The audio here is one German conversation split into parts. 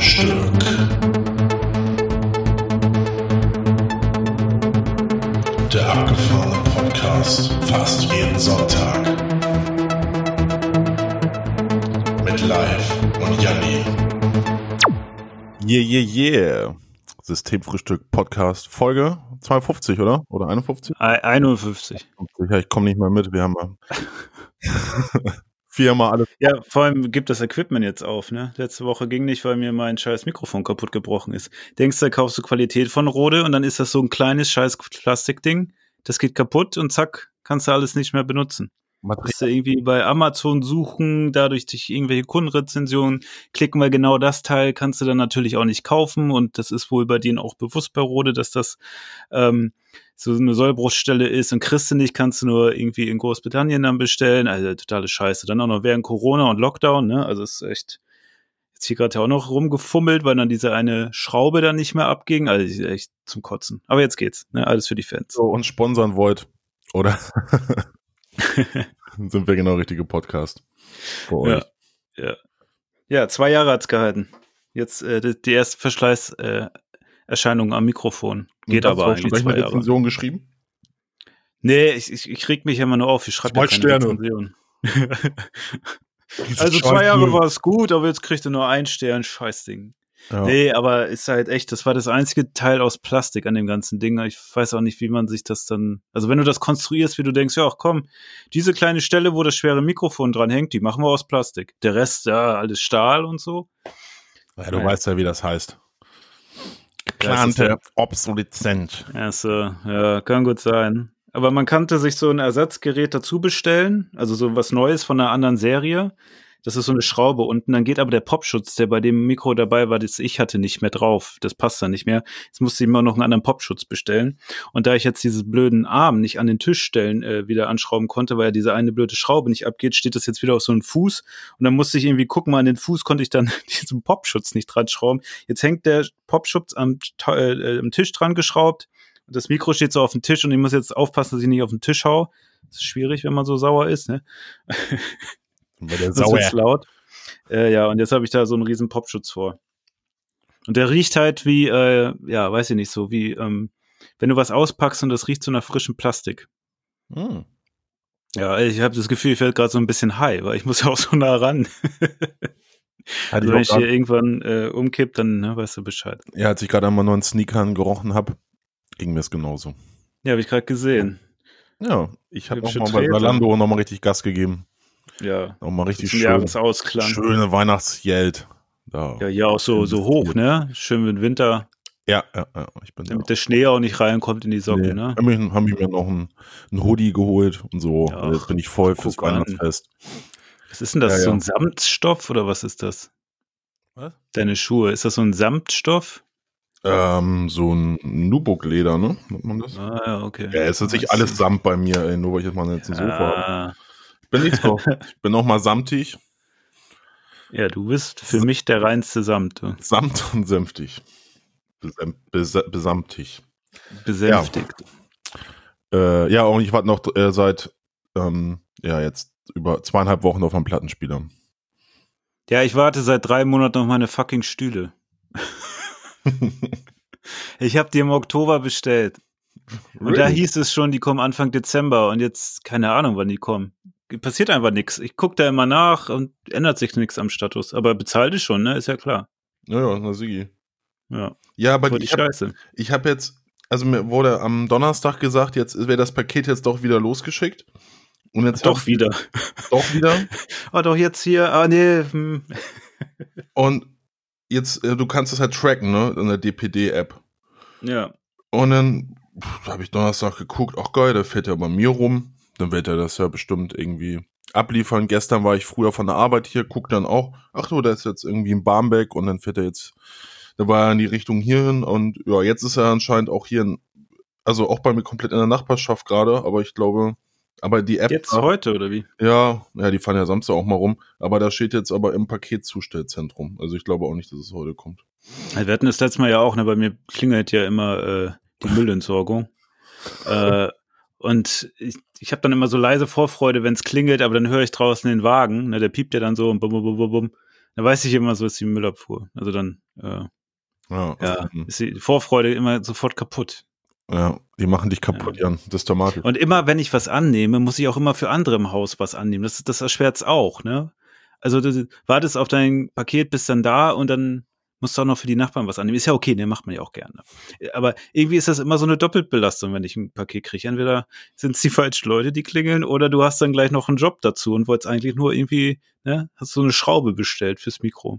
Frühstück. Der abgefahrene Podcast fast jeden Sonntag. Mit Live und Janni. Yeah, yeah, yeah. Systemfrühstück Podcast Folge 52, oder? Oder 51? 51. Ja, ich komme nicht mal mit. Wir haben ja viermal alles. Ja, vor allem gibt das Equipment jetzt auf, ne? Letzte Woche ging nicht, weil mir mein scheiß Mikrofon kaputt gebrochen ist. Denkst du, kaufst du Qualität von Rode und dann ist das so ein kleines scheiß Plastikding, das geht kaputt und zack, kannst du alles nicht mehr benutzen. Musst du irgendwie bei Amazon suchen, dadurch durch irgendwelche Kundenrezensionen, klicken wir genau das Teil, kannst du dann natürlich auch nicht kaufen und das ist wohl bei denen auch bewusst bei Rode, dass das ähm, so eine Sollbruchstelle ist und kriegst du nicht, kannst du nur irgendwie in Großbritannien dann bestellen, also totale Scheiße. Dann auch noch während Corona und Lockdown, ne, also ist echt jetzt hier gerade ja auch noch rumgefummelt, weil dann diese eine Schraube dann nicht mehr abging, also echt zum Kotzen. Aber jetzt geht's, ne, alles für die Fans. So, uns sponsern wollt, oder? sind wir genau richtige Podcast. Ja, ja. ja, zwei Jahre hat's gehalten. Jetzt äh, die, die erste Verschleißerscheinung äh, am Mikrofon. Geht aber hast du auch schon eine Rezension geschrieben? Nee, ich, ich, ich reg mich immer nur auf. Ich schreibe ja keine Sterne. Rezension. also zwei Jahre war es gut, aber jetzt kriegt er nur einen Stern. Scheißding. Ja. Nee, aber ist halt echt, das war das einzige Teil aus Plastik an dem ganzen Ding. Ich weiß auch nicht, wie man sich das dann, also wenn du das konstruierst, wie du denkst, ja, ach komm, diese kleine Stelle, wo das schwere Mikrofon dran hängt, die machen wir aus Plastik. Der Rest, ja, alles Stahl und so. Ja, du ja. weißt ja, wie das heißt. Geplante ja, Obsoleszenz. Ja, so, ja, kann gut sein. Aber man kannte sich so ein Ersatzgerät dazu bestellen, also so was Neues von einer anderen Serie. Das ist so eine Schraube unten. Dann geht aber der Popschutz, der bei dem Mikro dabei war, das ich hatte, nicht mehr drauf. Das passt dann nicht mehr. Jetzt musste ich immer noch einen anderen Popschutz bestellen. Und da ich jetzt diesen blöden Arm nicht an den Tisch stellen äh, wieder anschrauben konnte, weil ja diese eine blöde Schraube nicht abgeht, steht das jetzt wieder auf so einem Fuß. Und dann musste ich irgendwie gucken, mal an den Fuß konnte ich dann diesen Popschutz nicht dran schrauben. Jetzt hängt der Popschutz am, äh, am Tisch dran geschraubt. Das Mikro steht so auf dem Tisch und ich muss jetzt aufpassen, dass ich nicht auf den Tisch hau. Das ist schwierig, wenn man so sauer ist, ne? Bei der Sauer. Das laut. Äh, ja, und jetzt habe ich da so einen riesen Popschutz vor. Und der riecht halt wie, äh, ja, weiß ich nicht so, wie, ähm, wenn du was auspackst und das riecht so nach frischem Plastik. Mm. Ja, ich habe das Gefühl, ich werde gerade so ein bisschen high, weil ich muss ja auch so nah ran. also wenn ich hier irgendwann äh, umkipp, dann ne, weißt du Bescheid. Ja, als ich gerade einmal neuen Sneakern gerochen habe, ging mir es genauso. Ja, habe ich gerade gesehen. Ja, ich habe auch mal bei Zalando nochmal richtig Gas gegeben. Ja. Nochmal richtig schön. Jahresausklang. Schöne Weihnachtsgeld. Da. Ja, ja, auch so, so hoch, ne? Schön mit Winter. Ja, ja, ja. Ich bin Damit der Schnee auch nicht reinkommt in die Socken, nee. ne? Haben, haben mir noch ein, ein Hoodie geholt und so. Ja, also jetzt bin ich voll fürs Weihnachtsfest. Was ist denn das? Ja, so ein Samtstoff oder was ist das? Was? Deine Schuhe. Ist das so ein Samtstoff? Ähm, so ein Nubuk-Leder, ne? Nennt man das? Ah, ja, okay. Ja, es ist nicht alles Samt bei mir, ey, nur weil ich jetzt mal jetzt ein Sofa habe bin nicht so. Ich bin auch mal samtig. Ja, du bist für mich der reinste Samt. Samt und sänftig. Besam, bes, besamtig. Besänftigt. Ja. Äh, ja, und ich warte noch äh, seit, ähm, ja, jetzt über zweieinhalb Wochen auf einen Plattenspieler. Ja, ich warte seit drei Monaten auf meine fucking Stühle. ich habe die im Oktober bestellt. Und really? da hieß es schon, die kommen Anfang Dezember und jetzt keine Ahnung, wann die kommen passiert einfach nichts. Ich gucke da immer nach und ändert sich nichts am Status. Aber bezahlt es schon, ne? Ist ja klar. Ja, ja, na Sigi. Ja. Ja, aber die Scheiße. Ich habe jetzt, also mir wurde am Donnerstag gesagt, jetzt wäre das Paket jetzt doch wieder losgeschickt. Und jetzt doch wieder. Doch wieder. ah, doch jetzt hier. Ah, nee. Hm. Und jetzt, äh, du kannst das halt tracken, ne? In der DPD-App. Ja. Und dann habe ich Donnerstag geguckt, ach geil, der fährt ja bei mir rum dann wird er das ja bestimmt irgendwie abliefern. Gestern war ich früher von der Arbeit hier, guck dann auch, ach du, da ist jetzt irgendwie ein Barmbek und dann fährt er jetzt, da war er in die Richtung hierhin und ja, jetzt ist er anscheinend auch hier, in, also auch bei mir komplett in der Nachbarschaft gerade, aber ich glaube, aber die App. Jetzt heute oder wie? Ja, ja, die fahren ja Samstag auch mal rum, aber da steht jetzt aber im Paketzustellzentrum. Also ich glaube auch nicht, dass es heute kommt. Wir hatten das letzte Mal ja auch, ne, bei mir klingelt ja immer äh, die Müllentsorgung. äh, und ich, ich habe dann immer so leise Vorfreude, wenn es klingelt, aber dann höre ich draußen den Wagen, ne, der piept ja dann so und bum, bum, bum, bum. Da weiß ich immer so, ist die Müllabfuhr. Also dann, äh, Ja, ja, mhm. ist die Vorfreude immer sofort kaputt. ja, die machen dich kaputt, Jan. Das ist dramatisch. Und immer, wenn ich was annehme, muss ich auch immer für andere im Haus was annehmen. Das, das erschwert es auch, ne? Also du wartest auf dein Paket, bist dann da und dann musst du auch noch für die Nachbarn was annehmen. Ist ja okay, ne, macht man ja auch gerne. Aber irgendwie ist das immer so eine Doppelbelastung, wenn ich ein Paket kriege. Entweder sind es die falschen Leute, die klingeln, oder du hast dann gleich noch einen Job dazu und wolltest eigentlich nur irgendwie, ne, hast so eine Schraube bestellt fürs Mikro.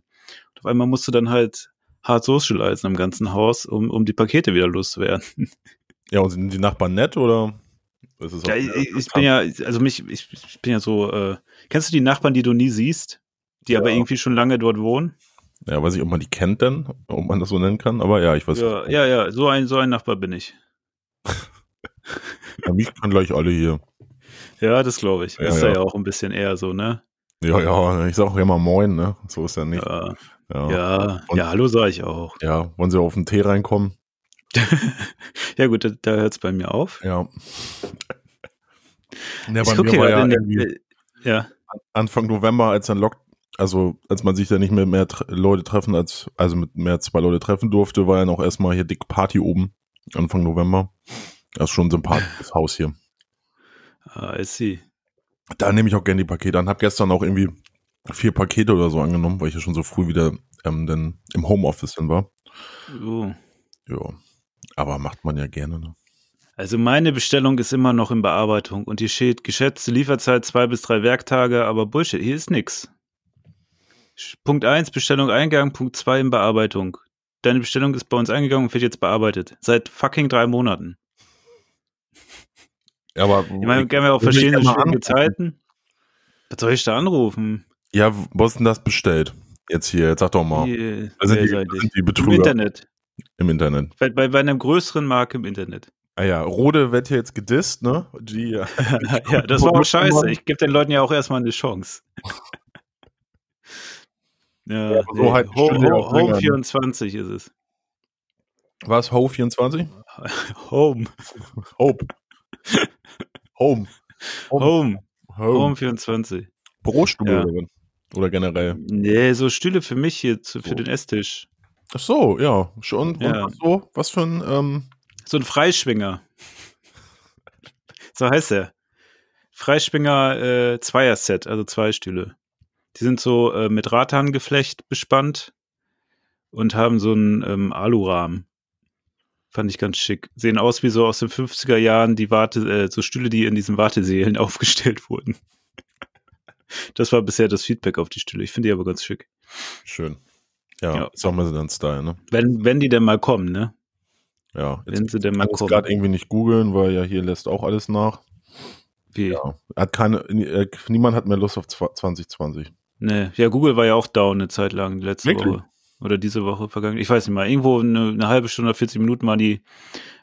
Und auf einmal musst du dann halt hart socialisen im ganzen Haus, um, um die Pakete wieder loszuwerden. Ja, und sind die Nachbarn nett oder? Ja, ich, ich bin ja, also mich, ich, ich bin ja so, äh, kennst du die Nachbarn, die du nie siehst, die aber Ja. irgendwie schon lange dort wohnen? Ja, weiß ich, ob man die kennt denn, ob man das so nennen kann, aber ja, ich weiß. Ja, ja, ja, so ein, so ein Nachbar bin ich. Ja, mich können gleich alle hier. Ja, das glaube ich. Ja, ist ja. ja. auch ein bisschen eher so, ne? Ja, ja, ich sag auch immer Moin, ne? So ist ja nicht. Ja, Ja. ja, Und- ja, hallo sage ich auch. Ja, wollen sie auf den Tee reinkommen? Ja gut, da, da hört es bei mir auf. Ja. Ja, ich gucke ja ja, Anfang November, als dann Lock, also als man sich da nicht mehr mehr Leute treffen, als also mit mehr als zwei Leute treffen durfte, war ja noch erstmal hier dick Party oben. Anfang November. Das ist schon ein sympathisches Haus hier. ah, I see. Da nehme ich auch gerne die Pakete an. Hab gestern auch irgendwie vier Pakete oder so angenommen, weil ich ja schon so früh wieder ähm, dann im Homeoffice dann war. Oh. Ja. Aber macht man ja gerne, ne? Also meine Bestellung ist immer noch in Bearbeitung und hier steht geschätzte Lieferzeit zwei bis drei Werktage, aber Bullshit, hier ist nix. Punkt eins Bestellung Eingang, Punkt zwei in Bearbeitung. Deine Bestellung ist bei uns eingegangen und wird jetzt bearbeitet. Seit fucking drei Monaten. Ja, aber Ich meine, können wir auch mal schwierige. Zeiten. Was soll ich da anrufen? ja, wo ist denn das bestellt? Jetzt hier, jetzt sag doch mal. Da sind die, sind die Im Betrüger Internet. im Internet. Bei, bei, bei einer größeren Marke im Internet. Ah ja, Rode wird hier jetzt gedisst, ne? Die, ja, das war auch scheiße. Ich gebe den Leuten ja auch erstmal eine Chance. Ja, Ja, so halt Ho Ho Home ne? 24 ist es. was? Ho 24? Home. Hope. Home. Home. Home. Home 24. Bürostuhl Ja. oder, generell. Nee, so Stühle für mich hier, zu, für So. den Esstisch. Ach so, ja. Schon. Ja. Und so? Was für ein, ähm, So ein Freischwinger. so heißt er. Freischwinger äh, Zweier-Set, also zwei Stühle. Die sind so äh, mit Ratangeflecht bespannt und haben so einen ähm, Alurahmen. Fand ich ganz schick. Sehen aus wie so aus den 50er Jahren die Warte, äh, so Stühle, die in diesen Wartesälen aufgestellt wurden. Das war bisher das Feedback auf die Stühle. Ich finde die aber ganz schick. schön. Ja, Ja. ist auch mal so ein Style, ne? Wenn, wenn die denn mal kommen, ne? Ja. Wenn sie denn mal kann kommen. gerade irgendwie nicht googeln, weil ja hier lässt auch alles nach. Wie? Ja. Hat keine, äh, niemand hat mehr Lust auf 2020. Nee, ja, Google war ja auch down eine Zeit lang, letzte Wirklich? Woche. Oder diese Woche vergangen. Ich weiß nicht mal. Irgendwo eine, eine halbe Stunde, 40 Minuten war die,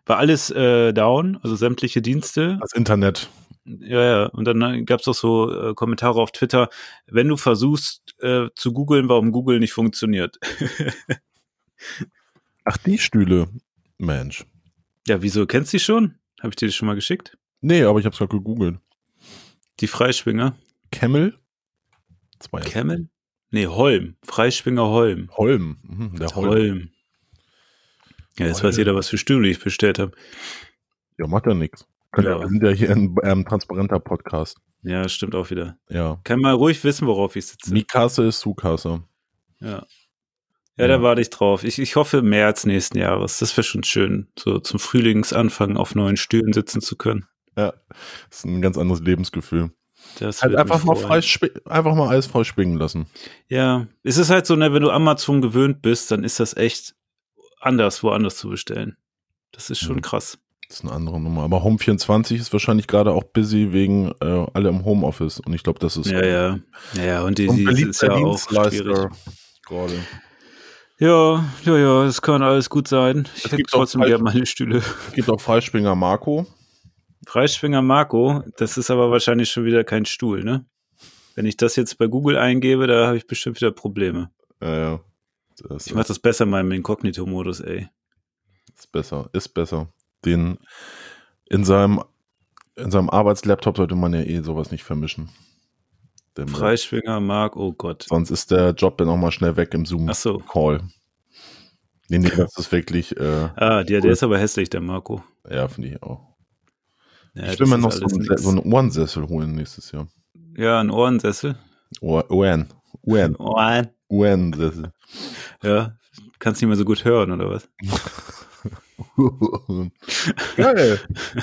war alles äh, down, also sämtliche Dienste. Das Internet. Ja, ja. Und dann gab es auch so äh, Kommentare auf Twitter, wenn du versuchst äh, zu googeln, warum Google nicht funktioniert. Ach, die Stühle. Mensch. ja, wieso? Kennst du die schon? Habe ich dir das schon mal geschickt? Nee, aber ich hab's gerade gegoogelt. Die Freischwinger. Camel? Zwei. Camel? Nee, Holm. Freischwinger Holm. Holm. Mhm, der Holm. Holm. Ja, jetzt Holm. weiß jeder, was für Stühle ich bestellt habe. Ja, macht ja nichts. Ja. Wir sind ja hier ein ähm, transparenter Podcast. Ja, stimmt auch wieder. Ja. Kann mal ruhig wissen, worauf ich sitze. Mikase ist Sukase. Ja. Ja. Ja, da warte ich drauf. Ich, ich hoffe März nächsten Jahres. Das wäre schon schön, so zum Frühlingsanfang auf neuen Stühlen sitzen zu können. Ja. Das ist ein ganz anderes Lebensgefühl. Das Halt einfach mal, frei, einfach mal Eis voll schwingen lassen. Ja, es ist halt so, ne, wenn du Amazon gewöhnt bist, dann ist das echt anders, woanders zu bestellen. Das ist schon Mhm. krass. Das ist eine andere Nummer. Aber Home 24 ist wahrscheinlich gerade auch busy wegen äh, alle im Homeoffice. Und ich glaube, das ist Ja, ja. Ja, und die, die ist ja auch schwierig. gerade. Ja, ja, ja, es kann alles gut sein. Ich Es hätte trotzdem gerne meine Stühle. Es gibt auch Freischwinger Marco. Freischwinger Marco, das ist aber wahrscheinlich schon wieder kein Stuhl, ne? Wenn ich das jetzt bei Google eingebe, da habe ich bestimmt wieder Probleme. Ja, ja. Das Ich mache das besser in meinem Inkognito-Modus, ey. ist besser. Ist besser. Den in seinem, in seinem Arbeitslaptop sollte man ja eh sowas nicht vermischen. Dem- Freischwinger, Marc, oh Gott. Sonst ist der Job dann auch mal schnell weg im Zoom-Call. So. Nee, nee, das ist wirklich, äh, Ah, der, der ist aber hässlich, der Marco. ja, finde ich auch. Ja, ich will mir noch so einen, so einen Ohrensessel holen nächstes Jahr. Ja, ein Ohrensessel. Ohr, Ohren. Ohren. Ohren. Ohrensessel. Ja, kannst nicht mehr so gut hören, oder was? Geil.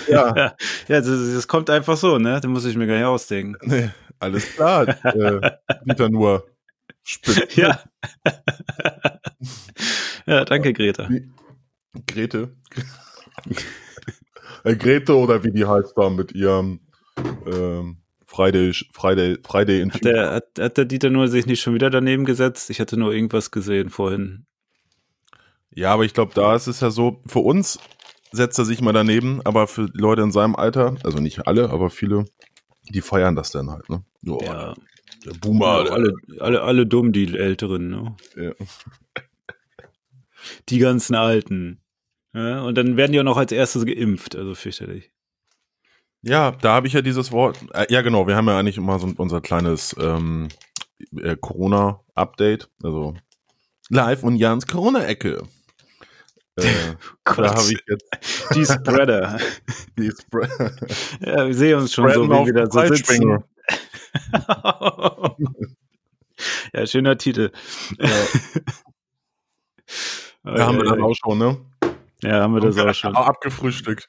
Ja, Ja, ja das, das kommt einfach so, ne? Da muss ich mir gar nicht ausdenken. nee, alles klar. äh, Dieter nur spitz. Ja. ja, danke, Greta. Grete. Äh, Grete oder wie die heißt da mit ihrem ähm, Friday, Friday, Friday in Hat der, hat, hat der Dieter nur sich nicht schon wieder daneben gesetzt? Ich hatte nur irgendwas gesehen vorhin. Ja, aber ich glaube, da ist es ja so, für uns setzt er sich mal daneben, aber für Leute in seinem Alter, also nicht alle, aber viele, die feiern das dann halt, ne? Oh, Ja, Der Boomer, der, alle, alle, alle dumm, die Älteren, ne? ja. Die ganzen Alten. Ja, und dann werden die auch noch als erstes geimpft, also fürchterlich. ja, da habe ich ja dieses Wort, äh, ja genau, wir haben ja eigentlich immer so unser kleines ähm, äh, Corona-Update, also live und Jans Corona-Ecke. Äh, da habe ich jetzt die Spreader. die Spray. ja, wir sehen uns schon so, Spreaden wie auf wir da so sitzen. ja, schöner Titel. Da haben wir das auch schon, ne? Ja, haben wir das auch schon. Auch abgefrühstückt.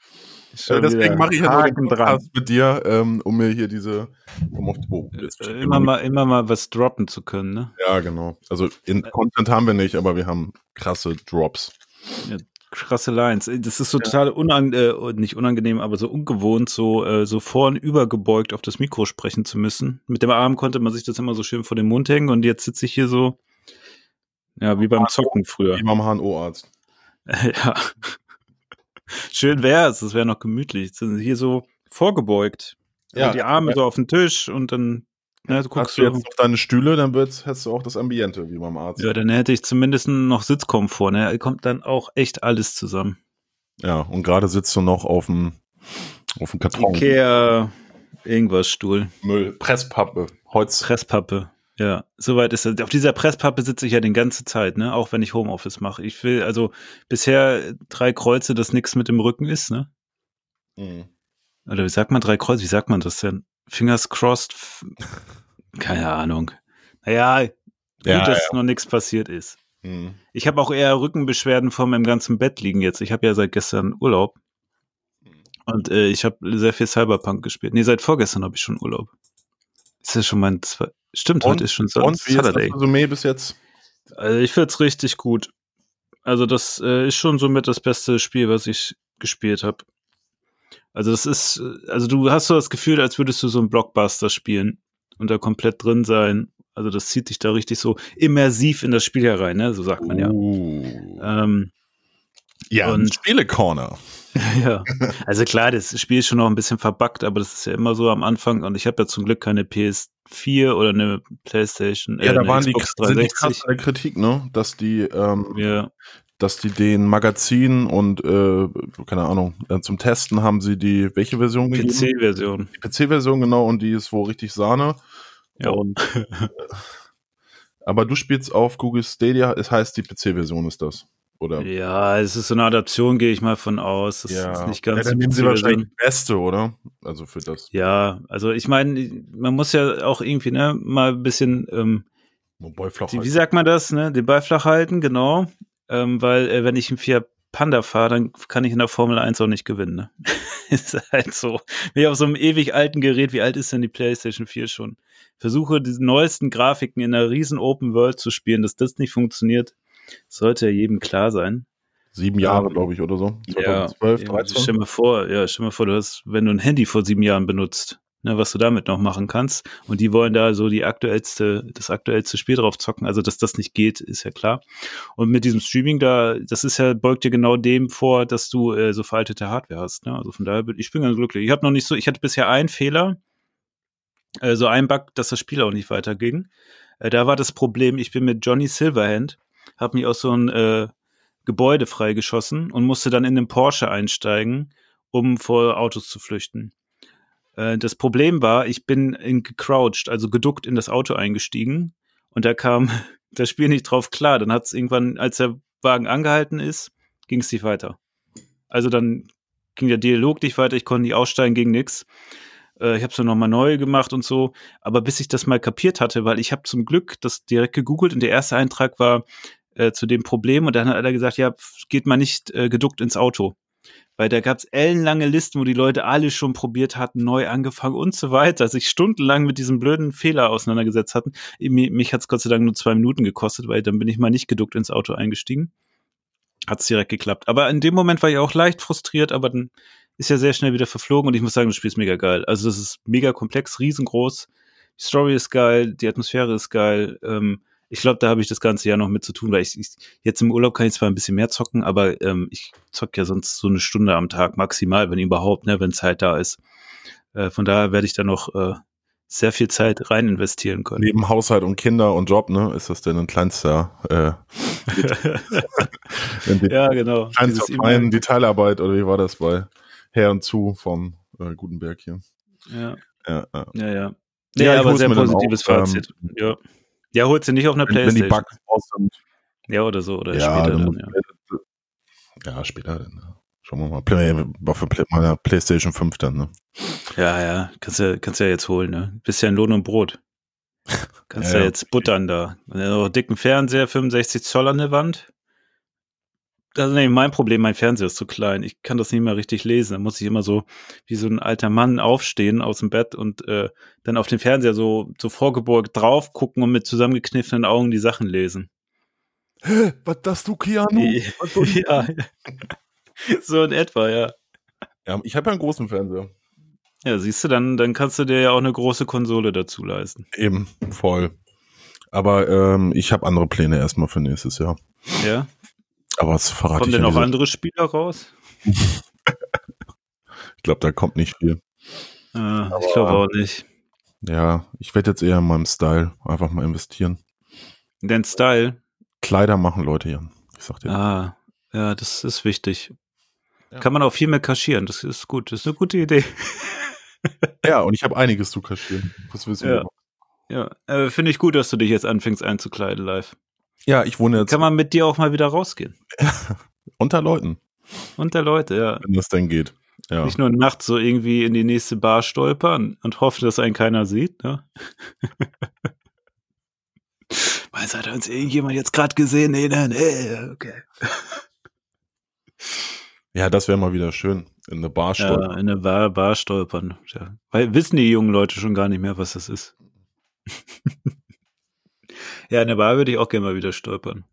Schon Äh, deswegen wieder mache ich ja nur den. Podcast mit dir, ähm, um mir hier diese. Um auf, oh, jetzt Äh, Immer mal, immer mal was droppen zu können, ne? Ja, genau. Also in Content haben wir nicht, aber wir haben krasse Drops. Krasse Lines. Das ist so total unang äh, nicht unangenehm, aber so ungewohnt, so, äh, so vorn übergebeugt auf das Mikro sprechen zu müssen. Mit dem Arm konnte man sich das immer so schön vor den Mund hängen und jetzt sitze ich hier so, ja, wie beim Zocken früher. Wie beim HNO-Arzt. ja. Schön wäre es, das wäre noch gemütlich. Jetzt sind sie hier so vorgebeugt. Ja, die Arme ja. so auf den Tisch und dann, ne, du guckst Guckst du jetzt auf deine Stühle, dann wird's, hättest du auch das Ambiente wie beim Arzt. Ja, dann hätte ich zumindest noch Sitzkomfort, ne? Kommt dann auch echt alles zusammen. Ja, und gerade sitzt du noch auf dem, auf dem Karton. Ikea, irgendwas Stuhl. Müll, Presspappe, Holz. Presspappe. Ja, soweit ist es. Auf dieser Presspappe sitze ich ja die ganze Zeit, ne? Auch wenn ich Homeoffice mache. Ich will, also bisher drei Kreuze, dass nichts mit dem Rücken ist, ne? Mhm. Oder wie sagt man drei Kreuze? Wie sagt man das denn? Fingers crossed? Keine Ahnung. Naja, gut, Ja, dass noch nichts passiert ist. Mhm. Ich habe auch eher Rückenbeschwerden vor meinem ganzen Bett liegen jetzt. Ich habe ja seit gestern Urlaub. Und äh, ich habe sehr viel Cyberpunk gespielt. Nee, seit vorgestern habe ich schon Urlaub. Das ist ja schon mein zwei. Stimmt, Und- heute ist schon Sa- Und Saturday. Resümee bis jetzt? Also ich find's richtig gut. Also das äh, ist schon somit das beste Spiel, was ich gespielt habe. Also das ist, äh, also du hast so das Gefühl, als würdest du so einen Blockbuster spielen und da komplett drin sein. Also das zieht dich da richtig so immersiv in das Spiel herein, ne? So sagt man ja. Uh. Ähm, ja, und- und Spiele-Corner. ja. Also klar, das Spiel ist schon noch ein bisschen verbuggt, aber das ist ja immer so am Anfang und ich habe ja zum Glück keine PS4 oder eine Playstation, Ja, äh, da eine waren die, Xbox sind die 360. krass in der Kritik, ne? Dass die, ähm, Ja, dass die den Magazin und, äh, keine Ahnung, äh, zum Testen haben sie die, welche Version gegeben? PC-Version. Die PC-Version, genau, und die ist wohl richtig Sahne. Ja. Und, aber du spielst auf Google Stadia, es heißt, die PC-Version ist das. Oder? Ja, es ist so eine Adaption, gehe ich mal von aus. Das ist nicht ganz ja, dann nehmen sie wahrscheinlich die beste, oder? Also für das. Ja, also ich meine, man muss ja auch irgendwie ne, mal ein bisschen, ähm, die, wie sagt man das, ne, den Ball flach halten, genau. Ähm, weil äh, wenn ich einen Fiat Panda fahre, dann kann ich in der Formel 1 auch nicht gewinnen. Ne? ist halt so. Wenn ich auf so einem ewig alten Gerät, wie alt ist denn die PlayStation 4 schon? Versuche die neuesten Grafiken in einer riesen Open World zu spielen, dass das nicht funktioniert, sollte ja jedem klar sein. Sieben Jahre, Ähm, glaube ich, oder so. Ja, 2012, ja, 13. Stell mir vor, ja, stell mir vor, du hast, wenn du ein Handy vor sieben Jahren benutzt, ne, was du damit noch machen kannst. Und die wollen da so die aktuellste, das aktuellste Spiel drauf zocken. Also, dass das nicht geht, ist ja klar. Und mit diesem Streaming da, das ist ja, beugt dir genau dem vor, dass du äh, so veraltete Hardware hast. Ne? Also von daher bin ich bin ganz glücklich. Ich habe noch nicht so, ich hatte bisher einen Fehler, äh, so einen Bug, dass das Spiel auch nicht weiterging. Äh, da war das Problem, ich bin mit Johnny Silverhand, habe mich aus so ein äh, Gebäude freigeschossen und musste dann in den Porsche einsteigen, um vor Autos zu flüchten. Äh, das Problem war, ich bin in gecrouched, also geduckt in das Auto eingestiegen und da kam das Spiel nicht drauf klar. Dann hat es irgendwann, als der Wagen angehalten ist, ging es nicht weiter. Also dann ging der Dialog nicht weiter, ich konnte nicht aussteigen, ging nix. Äh, ich habe es dann nochmal neu gemacht und so. Aber bis ich das mal kapiert hatte, weil ich habe zum Glück das direkt gegoogelt und der erste Eintrag war äh, zu dem Problem und dann hat einer gesagt, ja, geht mal nicht äh, geduckt ins Auto. Weil da gab es ellenlange Listen, wo die Leute alle schon probiert hatten, neu angefangen und so weiter, sich stundenlang mit diesem blöden Fehler auseinandergesetzt hatten. Mich, hat es Gott sei Dank nur zwei Minuten gekostet, weil dann bin ich mal nicht geduckt ins Auto eingestiegen. Hat es direkt geklappt. Aber in dem Moment war ich auch leicht frustriert, aber dann ist ja sehr schnell wieder verflogen und ich muss sagen, das Spiel ist mega geil. Also das ist mega komplex, riesengroß. Die Story ist geil, die Atmosphäre ist geil. Ähm, ich glaube, da habe ich das ganze Jahr noch mit zu tun, weil ich, ich jetzt im Urlaub kann ich zwar ein bisschen mehr zocken, aber ähm, ich zocke ja sonst so eine Stunde am Tag maximal, wenn überhaupt, ne, wenn Zeit da ist. Äh, von daher werde ich da noch äh, sehr viel Zeit rein investieren können. Neben Haushalt und Kinder und Job, ne, ist das denn ein kleinster äh, ja, genau. Kleinster feinen Detailarbeit oder wie war das bei Her und Zu vom äh, Gutenberg hier? Ja. Ja, ja. ja, ja. Nee, ja, aber sehr positives auch, Fazit. Ähm, ja. Ja, holst du nicht auf einer Playstation. Wenn die Bugs raus sind. Ja, oder so, oder ja, später dann, ja. ja. später dann. Ja. Schauen wir mal. Play, für Play, mal Playstation 5 dann, ne? Ja, ja, kannst ja, kannst ja jetzt holen, ne? Bist ja in Lohn und Brot. Kannst ja, ja jetzt buttern da. Noch dicken Fernseher, 65 Zoll an der Wand. Das ist nämlich mein Problem, mein Fernseher ist zu klein. Ich kann das nicht mehr richtig lesen. Da muss ich immer so wie so ein alter Mann aufstehen aus dem Bett und äh, dann auf den Fernseher so, so vorgebeugt drauf gucken und mit zusammengekniffenen Augen die Sachen lesen. Hä? Was das du, Keanu? ja. so in etwa, ja. Ja, ich habe ja einen großen Fernseher. Ja, siehst du, dann, dann kannst du dir ja auch eine große Konsole dazu leisten. Eben, voll. Aber ähm, ich habe andere Pläne erstmal für nächstes Jahr. Ja. Aber es verrate Kommen denn noch andere Spieler raus? ich glaube, da kommt nicht viel. Ah, ich glaube auch nicht. Ja, ich werde jetzt eher in meinem Style einfach mal investieren. In den Style? Kleider machen Leute, Jan. Ich sag dir. Ah, ja, das ist wichtig. Ja. Kann man auch viel mehr kaschieren. Das ist gut. Das ist eine gute Idee. ja, und ich habe einiges zu kaschieren. Was willst du ja. Ja, äh, finde ich gut, dass du dich jetzt anfängst einzukleiden live. Ja, ich wohne jetzt. Kann man mit dir auch mal wieder rausgehen? Unter Leuten. Unter Leute, ja. Wenn das denn geht. Ja. Nicht nur nachts so irgendwie in die nächste Bar stolpern und hoffen, dass einen keiner sieht. Ne? Weiß hat uns irgendjemand jetzt gerade gesehen? Nee, nee, nee, okay. Ja, das wäre mal wieder schön. In eine Bar stolpern. Ja, in eine Bar, Bar stolpern. Ja. Weil wissen die jungen Leute schon gar nicht mehr, was das ist. Ja, in der Bar würde ich auch gerne mal wieder stolpern.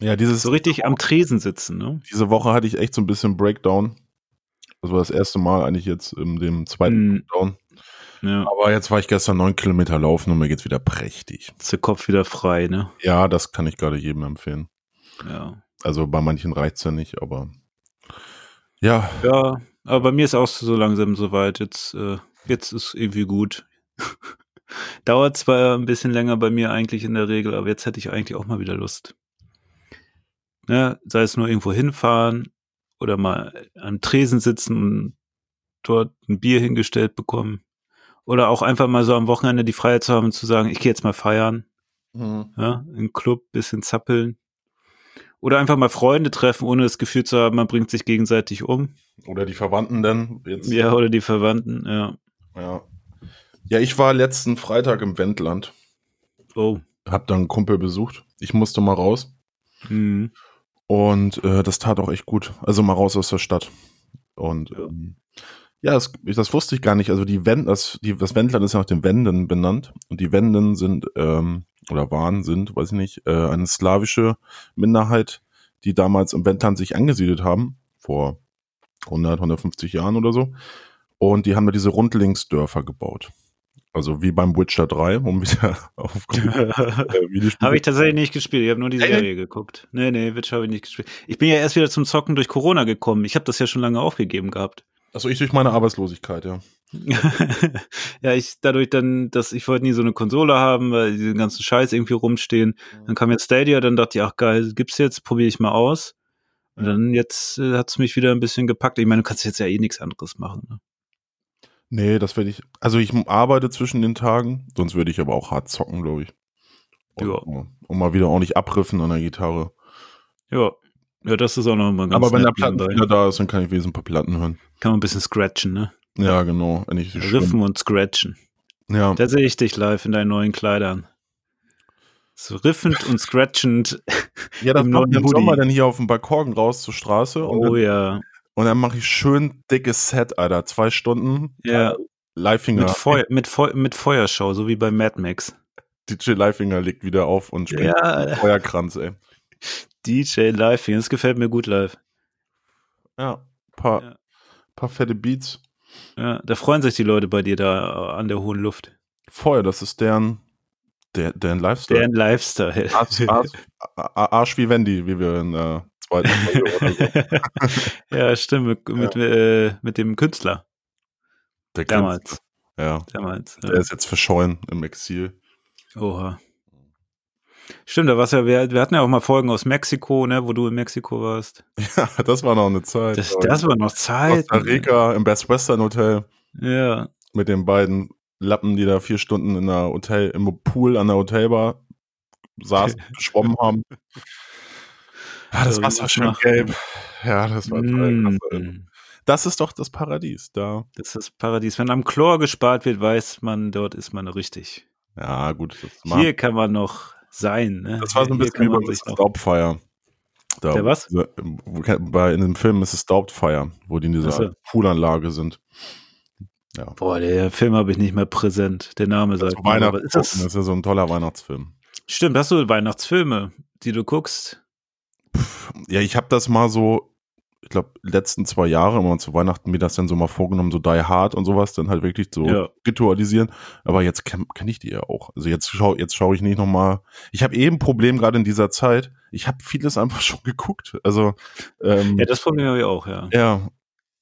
Ja, dieses. So richtig am Tresen sitzen, ne? Diese Woche hatte ich echt so ein bisschen Breakdown. Das war das erste Mal eigentlich jetzt in dem zweiten mm. Breakdown. Ja. Aber jetzt war ich gestern neun Kilometer laufen und mir geht's wieder prächtig. Ist der Kopf wieder frei, ne? Ja, das kann ich gerade jedem empfehlen. Ja. Also bei manchen reicht's ja nicht, aber ja. Ja, aber bei mir ist auch so langsam soweit. Jetzt, äh, jetzt ist irgendwie gut. Dauert zwar ein bisschen länger bei mir eigentlich in der Regel, aber jetzt hätte ich eigentlich auch mal wieder Lust. Ne? Sei es nur irgendwo hinfahren oder mal am Tresen sitzen und dort ein Bier hingestellt bekommen. Oder auch einfach mal so am Wochenende die Freiheit zu haben und zu sagen, ich gehe jetzt mal feiern. Mhm. Ja, im Club, bisschen zappeln. Oder einfach mal Freunde treffen, ohne das Gefühl zu haben, man bringt sich gegenseitig um. Oder die Verwandten dann. Jetzt. Ja, oder die Verwandten, ja. Ja. Ja, ich war letzten Freitag im Wendland. Oh. Hab dann einen Kumpel besucht. Ich musste mal raus. Mhm. Und äh, das tat auch echt gut. Also mal raus aus der Stadt. Und ähm, ja, das, das wusste ich gar nicht. Also die Wend, das, die, das Wendland ist ja nach den Wenden benannt. Und die Wenden sind, ähm, oder waren, sind, weiß ich nicht, äh, eine slawische Minderheit, die damals im Wendland sich angesiedelt haben. Vor 100, 150 Jahren oder so. Und die haben da diese Rundlingsdörfer gebaut. Also wie beim Witcher 3, um wieder auf äh, Habe ich tatsächlich nicht gespielt. Ich habe nur die Serie geguckt. Nee, nee, Witcher habe ich nicht gespielt. Ich bin ja erst wieder zum Zocken durch Corona gekommen. Ich habe das ja schon lange aufgegeben gehabt. Also ich durch meine Arbeitslosigkeit, ja. ja, ich dadurch dann, dass ich wollte nie so eine Konsole haben, weil diese ganzen Scheiß irgendwie rumstehen. Dann kam jetzt Stadia, dann dachte ich, ach geil, gibt's jetzt, probiere ich mal aus. Und dann jetzt äh, hat's mich wieder ein bisschen gepackt. Ich meine, du kannst jetzt ja eh nichts anderes machen. Ne? Nee, das werde ich. Also ich arbeite zwischen den Tagen, sonst würde ich aber auch hart zocken, glaube ich. Und, Ja. Und mal wieder ordentlich abriffen an der Gitarre. Ja. Ja, das ist auch noch mal ganz aber wenn der. Plattenspieler da ist, dann kann ich wenigstens ein paar Platten hören. Kann man ein bisschen scratchen, ne? Ja, genau. Wenn ich Riffen und scratchen. Ja. Da sehe ich dich live in deinen neuen Kleidern. So riffend und scratchend. ja, das kommt im Sommer Hoodie. dann hier auf dem Balkon raus zur Straße Oh ja. Und dann mache ich schön dickes Set, Alter. Zwei Stunden Ja. Livefinger. Mit, Feu mit, Feu mit Feuerschau, so wie bei Mad Max. DJ Livefinger legt wieder auf und springt Ja, Feuerkranz, ey. DJ Live, das gefällt mir gut live. Ja, paar, Ja. paar fette Beats. Ja, da freuen sich die Leute bei dir da an der hohen Luft. Feuer, das ist deren, der, deren Lifestyle. Deren Lifestyle. Arsch, Arsch, Arsch wie Wendy, wie wir in der zweiten Folge oder so. ja, stimmt, mit, mit, äh, mit dem Künstler Der damals. Künstler. Ja, damals. der Ja. ist jetzt verschollen im Exil. Oha. Stimmt, da war's ja, wir, wir hatten ja auch mal Folgen aus Mexiko, ne, wo du in Mexiko warst. Ja, das war noch eine Zeit. Das, das war noch Zeit. Costa Rica im Best Western Hotel Ja. mit den beiden Lappen, die da vier Stunden in der Hotel, im Pool an der Hotelbar saßen, geschwommen haben. Ja, das So, Wasser was schön gelb. Ja, das war toll. Das, Mm. das ist doch das Paradies da. Das ist das Paradies. Wenn am Chlor gespart wird, weiß man, dort ist man richtig. Ja, gut. Hier kann man noch sein. Ne? das war so ein bisschen wie bei. Doubtfire. Da, Der was? Bei, in dem Film Mrs. Doubtfire, wo die in dieser so. Poolanlage sind. Boah, der Film habe ich nicht mehr präsent. Der Name sagt mir, aber Weihnachts ist das das, ist ja so ein toller Weihnachtsfilm. Stimmt, hast du Weihnachtsfilme, die du guckst? Ja, ich habe das mal so, ich glaube, letzten zwei Jahre immer zu Weihnachten mir das dann so mal vorgenommen, so Die Hard und sowas, dann halt wirklich so Ja. ritualisieren. Aber jetzt kenne kenn ich die ja auch. Also jetzt schaue jetzt schau ich nicht nochmal. Ich habe eben ein Problem gerade in dieser Zeit. Ich habe vieles einfach schon geguckt. Also, ähm, Ja, das Problem habe ich auch, ja. ja,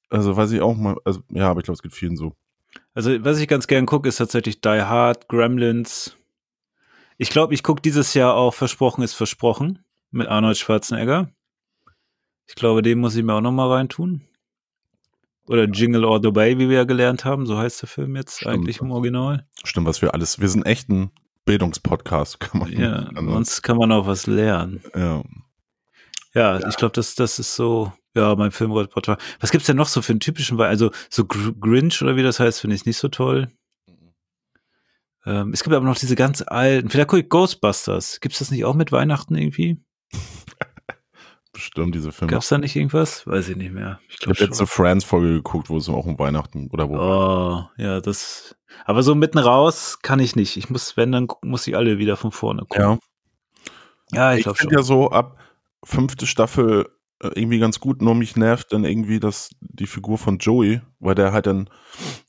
also weiß ich auch mal, also ja, aber ich glaube, es geht vielen so. Also, was ich ganz gern gucke, ist tatsächlich Die Hard, Gremlins. Ich glaube, ich gucke dieses Jahr auch Versprochen ist Versprochen mit Arnold Schwarzenegger. Ich glaube, den muss ich mir auch noch mal reintun. Oder Jingle All the Way, wie wir ja gelernt haben. So heißt der Film jetzt Stimmt. eigentlich im Original. Stimmt, was wir alles, wir sind echt ein Bildungspodcast, kann man Ja, also, sonst kann man auch was lernen. ja. Ja, ich glaube, das, das ist so, ja, mein Filmrepertoire. Was gibt's denn noch so für einen typischen, Wei- also so Gr Grinch oder wie das heißt, finde ich nicht so toll. Ähm, es gibt aber noch diese ganz alten, vielleicht Ghostbusters. Gibt's das nicht auch mit Weihnachten irgendwie? Bestimmt diese Filme. Gab's da nicht irgendwas? Weiß ich nicht mehr. Ich Ich glaube habe jetzt eine Friends-Folge geguckt, wo es auch um Weihnachten oder wo. Oh, ja, das. Aber so mitten raus kann ich nicht. Ich muss, wenn, dann muss ich alle wieder von vorne gucken. ja. Ja, ich Ich glaube schon. finde ja so ab fünfte Staffel äh, irgendwie ganz gut, nur mich nervt dann irgendwie das, die Figur von Joey, weil der halt dann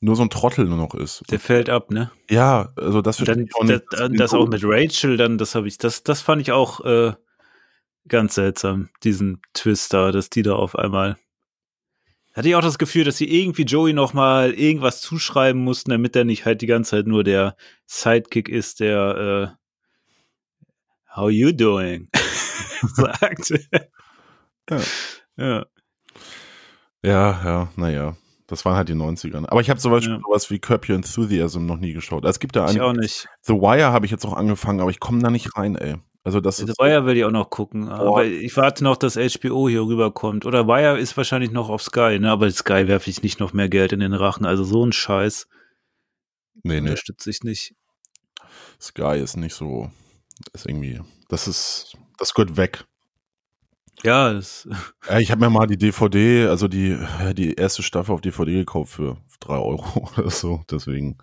nur so ein Trottel nur noch ist. Der fällt ab, ne? Ja, also das Dann, ich auch nicht. das, das auch mit Rachel, dann, das habe ich, das, das fand ich auch äh, ganz seltsam, diesen Twist da, dass die da auf einmal. Hatte ich auch das Gefühl, dass sie irgendwie Joey nochmal irgendwas zuschreiben mussten, damit er nicht halt die ganze Zeit nur der Sidekick ist, der äh, How you doing? sagt. Ja. ja. Ja, ja, naja. Das waren halt die 90er. Aber ich habe zum Beispiel Ja. sowas wie Curb Your Enthusiasm noch nie geschaut. Es gibt ja Ich einige. auch nicht. The Wire habe ich jetzt auch angefangen, aber ich komme da nicht rein, ey. Also das The ist. Wire will ich auch noch gucken, Boah. aber ich warte noch, dass HBO hier rüberkommt. Oder Wire ist wahrscheinlich noch auf Sky, ne? Aber Sky werfe ich nicht noch mehr Geld in den Rachen. Also so ein Scheiß Nee, nee. unterstütze ich nicht. Sky ist nicht so. Ist irgendwie. Das ist. Das gehört weg. Ja, das, ich habe mir mal die DVD, also die, die erste Staffel auf DVD gekauft für drei Euro oder so. Deswegen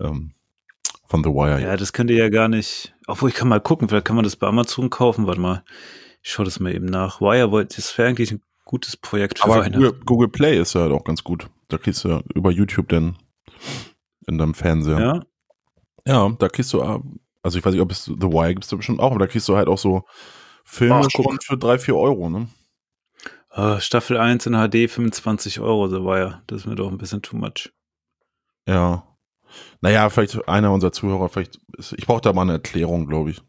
ähm, von The Wire. ja, das könnt ihr ja gar nicht. Obwohl, ich kann mal gucken, vielleicht kann man das bei Amazon kaufen. Warte mal. Ich schaue das mal eben nach. Wire wollte, das wäre eigentlich ein gutes Projekt für Aber Weihnachten. Google, Google Play ist ja halt auch ganz gut. Da kriegst du ja über YouTube dann in deinem Fernseher. Ja, Ja, da kriegst du, also ich weiß nicht, ob es The Wire gibt es da bestimmt auch, aber da kriegst du halt auch so Filme Ach, schon für drei, vier Euro, ne? Äh, Staffel 1 in HD 25 Euro, The Wire. Das ist mir doch ein bisschen too much. Ja. Naja, vielleicht einer unserer Zuhörer, vielleicht, ist, ich brauche da mal eine Erklärung, glaube ich,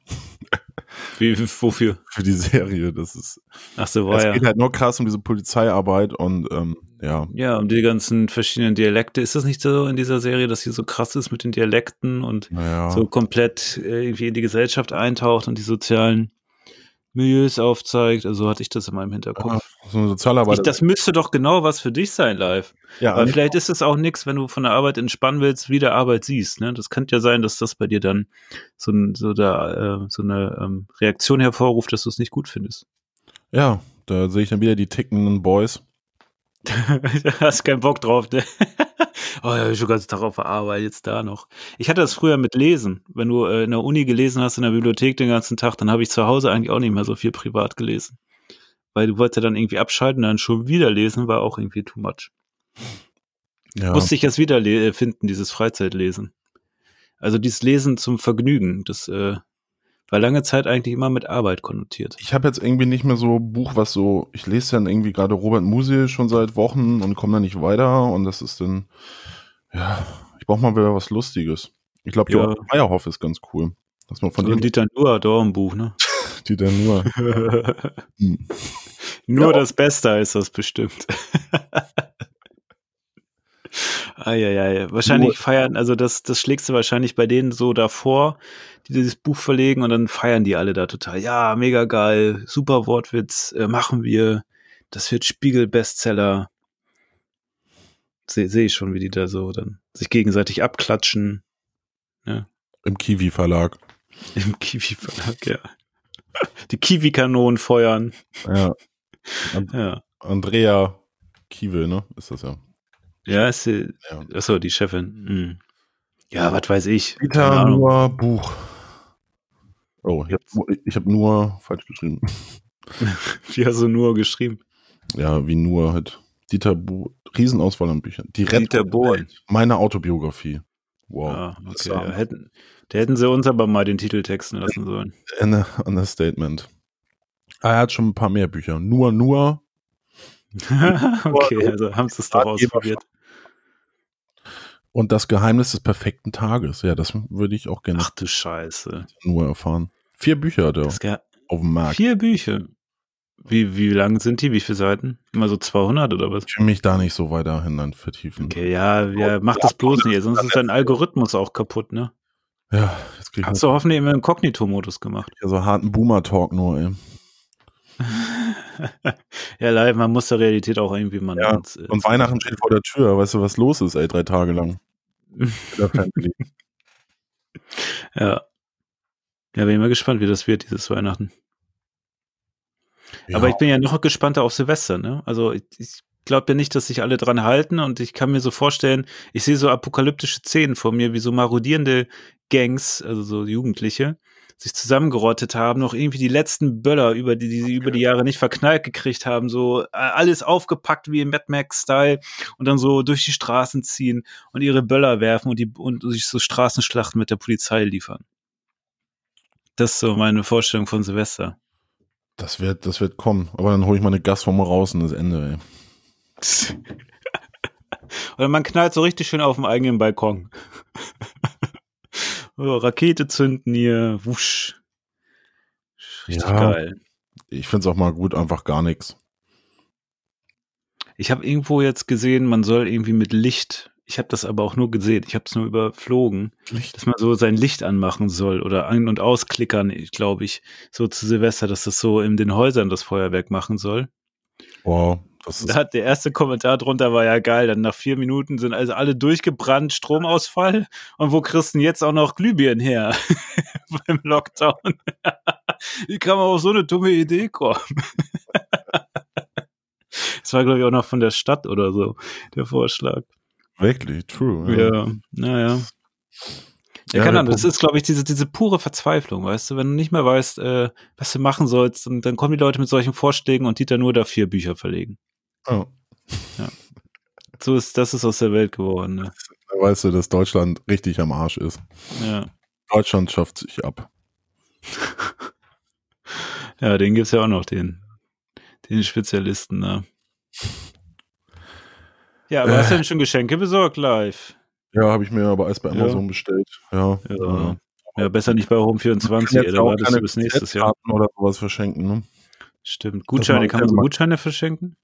Wie, wofür? für die Serie. Das ist, Ach so, es Wire. geht halt nur krass um diese Polizeiarbeit und ähm, ja. Ja, und die ganzen verschiedenen Dialekte. Ist das nicht so in dieser Serie, dass sie so krass ist mit den Dialekten und Naja. so komplett äh, irgendwie in die Gesellschaft eintaucht und die sozialen Milieus aufzeigt? Also so hatte ich das in meinem Hinterkopf. so eine Sozialarbeiter. Ich, das müsste doch genau was für dich sein, live. ja, Aber vielleicht ist es auch nichts, wenn du von der Arbeit entspannen willst, wie der Arbeit siehst. Ne? Das könnte ja sein, dass das bei dir dann so, ein, so, da, äh, so eine ähm, Reaktion hervorruft, dass du es nicht gut findest. ja, da sehe ich dann wieder die tickenden Boys. da hast keinen Bock drauf, ne? Oh ja, ich schon den ganzen Tag auf der Arbeit, jetzt da noch. Ich hatte das früher mit Lesen. Wenn du äh, in der Uni gelesen hast, in der Bibliothek den ganzen Tag, dann habe ich zu Hause eigentlich auch nicht mehr so viel privat gelesen. Weil du wolltest ja dann irgendwie abschalten, dann schon wieder lesen, war auch irgendwie too much. Ja. Musste ich jetzt wieder äh, finden, dieses Freizeitlesen. Also dieses Lesen zum Vergnügen, das äh, war lange Zeit eigentlich immer mit Arbeit konnotiert. Ich habe jetzt irgendwie nicht mehr so ein Buch, was so, ich lese dann irgendwie gerade Robert Musil schon seit Wochen und komme da nicht weiter und das ist dann, ja, ich brauche mal wieder was Lustiges. Ich glaube, Ja. Joachim Meyerhoff ist ganz cool. Dass man von Von dem, Dieter Nuhr, Dornbuch, ne? die dann nur, Hm. Nur Ja. das Beste ist das bestimmt. Eieiei. Wahrscheinlich Nur- feiern, also das, das schlägst du wahrscheinlich bei denen so davor, die dieses Buch verlegen und dann feiern die alle da total. Ja, mega geil, super Wortwitz, äh, machen wir. Das wird Spiegel-Bestseller. Sehe seh ich schon, wie die da so dann sich gegenseitig abklatschen im Kiwi Verlag. im Kiwi-Verlag, ja. Die Kiwi-Kanonen feuern. Ja. And Ja. Andrea Kiewel, ne? Ist das ja. Ja, ist die, Ja. achso, die Chefin. Hm. Ja, was weiß ich. Peter nur Buch. Oh, ich habe ich hab nur falsch geschrieben. Die hast du nur geschrieben. Ja, wie nur halt. Dieter Bu Riesenauswahl an Büchern. Die Rettung Dieter Bohlen. Welt. Meine Autobiografie. Wow. Ah, okay. Ja, hätten, da hätten sie uns aber mal den Titel texten lassen sollen. ein Understatement. Ah, Er hat schon ein paar mehr Bücher. Nur, nur. okay, also haben sie es doch ausprobiert. Und das Geheimnis des perfekten Tages. Ja, das würde ich auch gerne Ach du Scheiße. nur erfahren. Vier Bücher hat er auf dem Markt. vier Bücher. Wie, wie lang sind die? Wie viele Seiten? Immer so 200 oder was? Ich will mich da nicht so weiter hinein vertiefen. Okay, ja, ja, mach das bloß nicht, sonst ist dein Algorithmus auch kaputt, ne? Ja, jetzt krieg ich Hast du hoffentlich immer im Kognito-Modus gemacht. hier so harten Boomer-Talk nur, ey. ja, leider, man muss der Realität auch irgendwie mal Ja, ins- ins- Und Weihnachten steht vor der Tür. Weißt du, was los ist, ey, drei Tage lang? Ja. Ja, bin ich mal gespannt, wie das wird, dieses Weihnachten. Ja, Aber ich bin ja noch gespannter auf Silvester, ne? Also ich, ich glaube ja nicht, dass sich alle dran halten und ich kann mir so vorstellen, ich sehe so apokalyptische Szenen vor mir, wie so marodierende Gangs, also so Jugendliche, sich zusammengerottet haben, noch irgendwie die letzten Böller, über die, die sie über die Jahre nicht verknallt gekriegt haben, so alles aufgepackt wie im Mad Max-Style und dann so durch die Straßen ziehen und ihre Böller werfen und, die, und sich so Straßenschlachten mit der Polizei liefern. Das ist so meine Vorstellung von Silvester. das wird, das wird kommen. Aber dann hole ich meine Gasform raus und das Ende, ey. Oder man knallt so richtig schön auf dem eigenen Balkon. Oh, Rakete zünden hier, wusch. Richtig Ja. geil. Ich find's auch mal gut, einfach gar nichts. Ich habe irgendwo jetzt gesehen, man soll irgendwie mit Licht, ich habe das aber auch nur gesehen, ich habe es nur überflogen, dass man so sein Licht anmachen soll oder an- und ausklickern, glaube ich, so zu Silvester, dass das so in den Häusern das Feuerwerk machen soll. Wow, Da hat der erste Kommentar drunter war ja geil. Dann nach vier Minuten sind also alle durchgebrannt, Stromausfall. Und wo kriegst du denn jetzt auch noch Glühbirnen her? Beim Lockdown. Wie kann man auf so eine dumme Idee kommen? Das war, glaube ich, auch noch von der Stadt oder so, der Vorschlag. wirklich true. Ja, naja. Ja, Ja, keine Ahnung, das ist, glaube ich, diese, diese pure Verzweiflung, weißt du, wenn du nicht mehr weißt, äh, was du machen sollst, und dann kommen die Leute mit solchen Vorschlägen und Dieter nur da vier Bücher verlegen. Ja. So ist, das ist aus der Welt geworden, ne? Da weißt du, dass Deutschland richtig am Arsch ist. Ja. Deutschland schafft sich ab. Ja, den gibt's ja auch noch, den, den Spezialisten, ne? Ja, aber Äh. hast du denn schon Geschenke besorgt live? Ja, habe ich mir aber alles bei Ja. Amazon bestellt. Ja. Ja. Ja, besser nicht bei Home 24, ey, da wartest du bis nächstes Jahr. Oder sowas verschenken, ne? Stimmt. Gutscheine, kann man so. Gutscheine verschenken?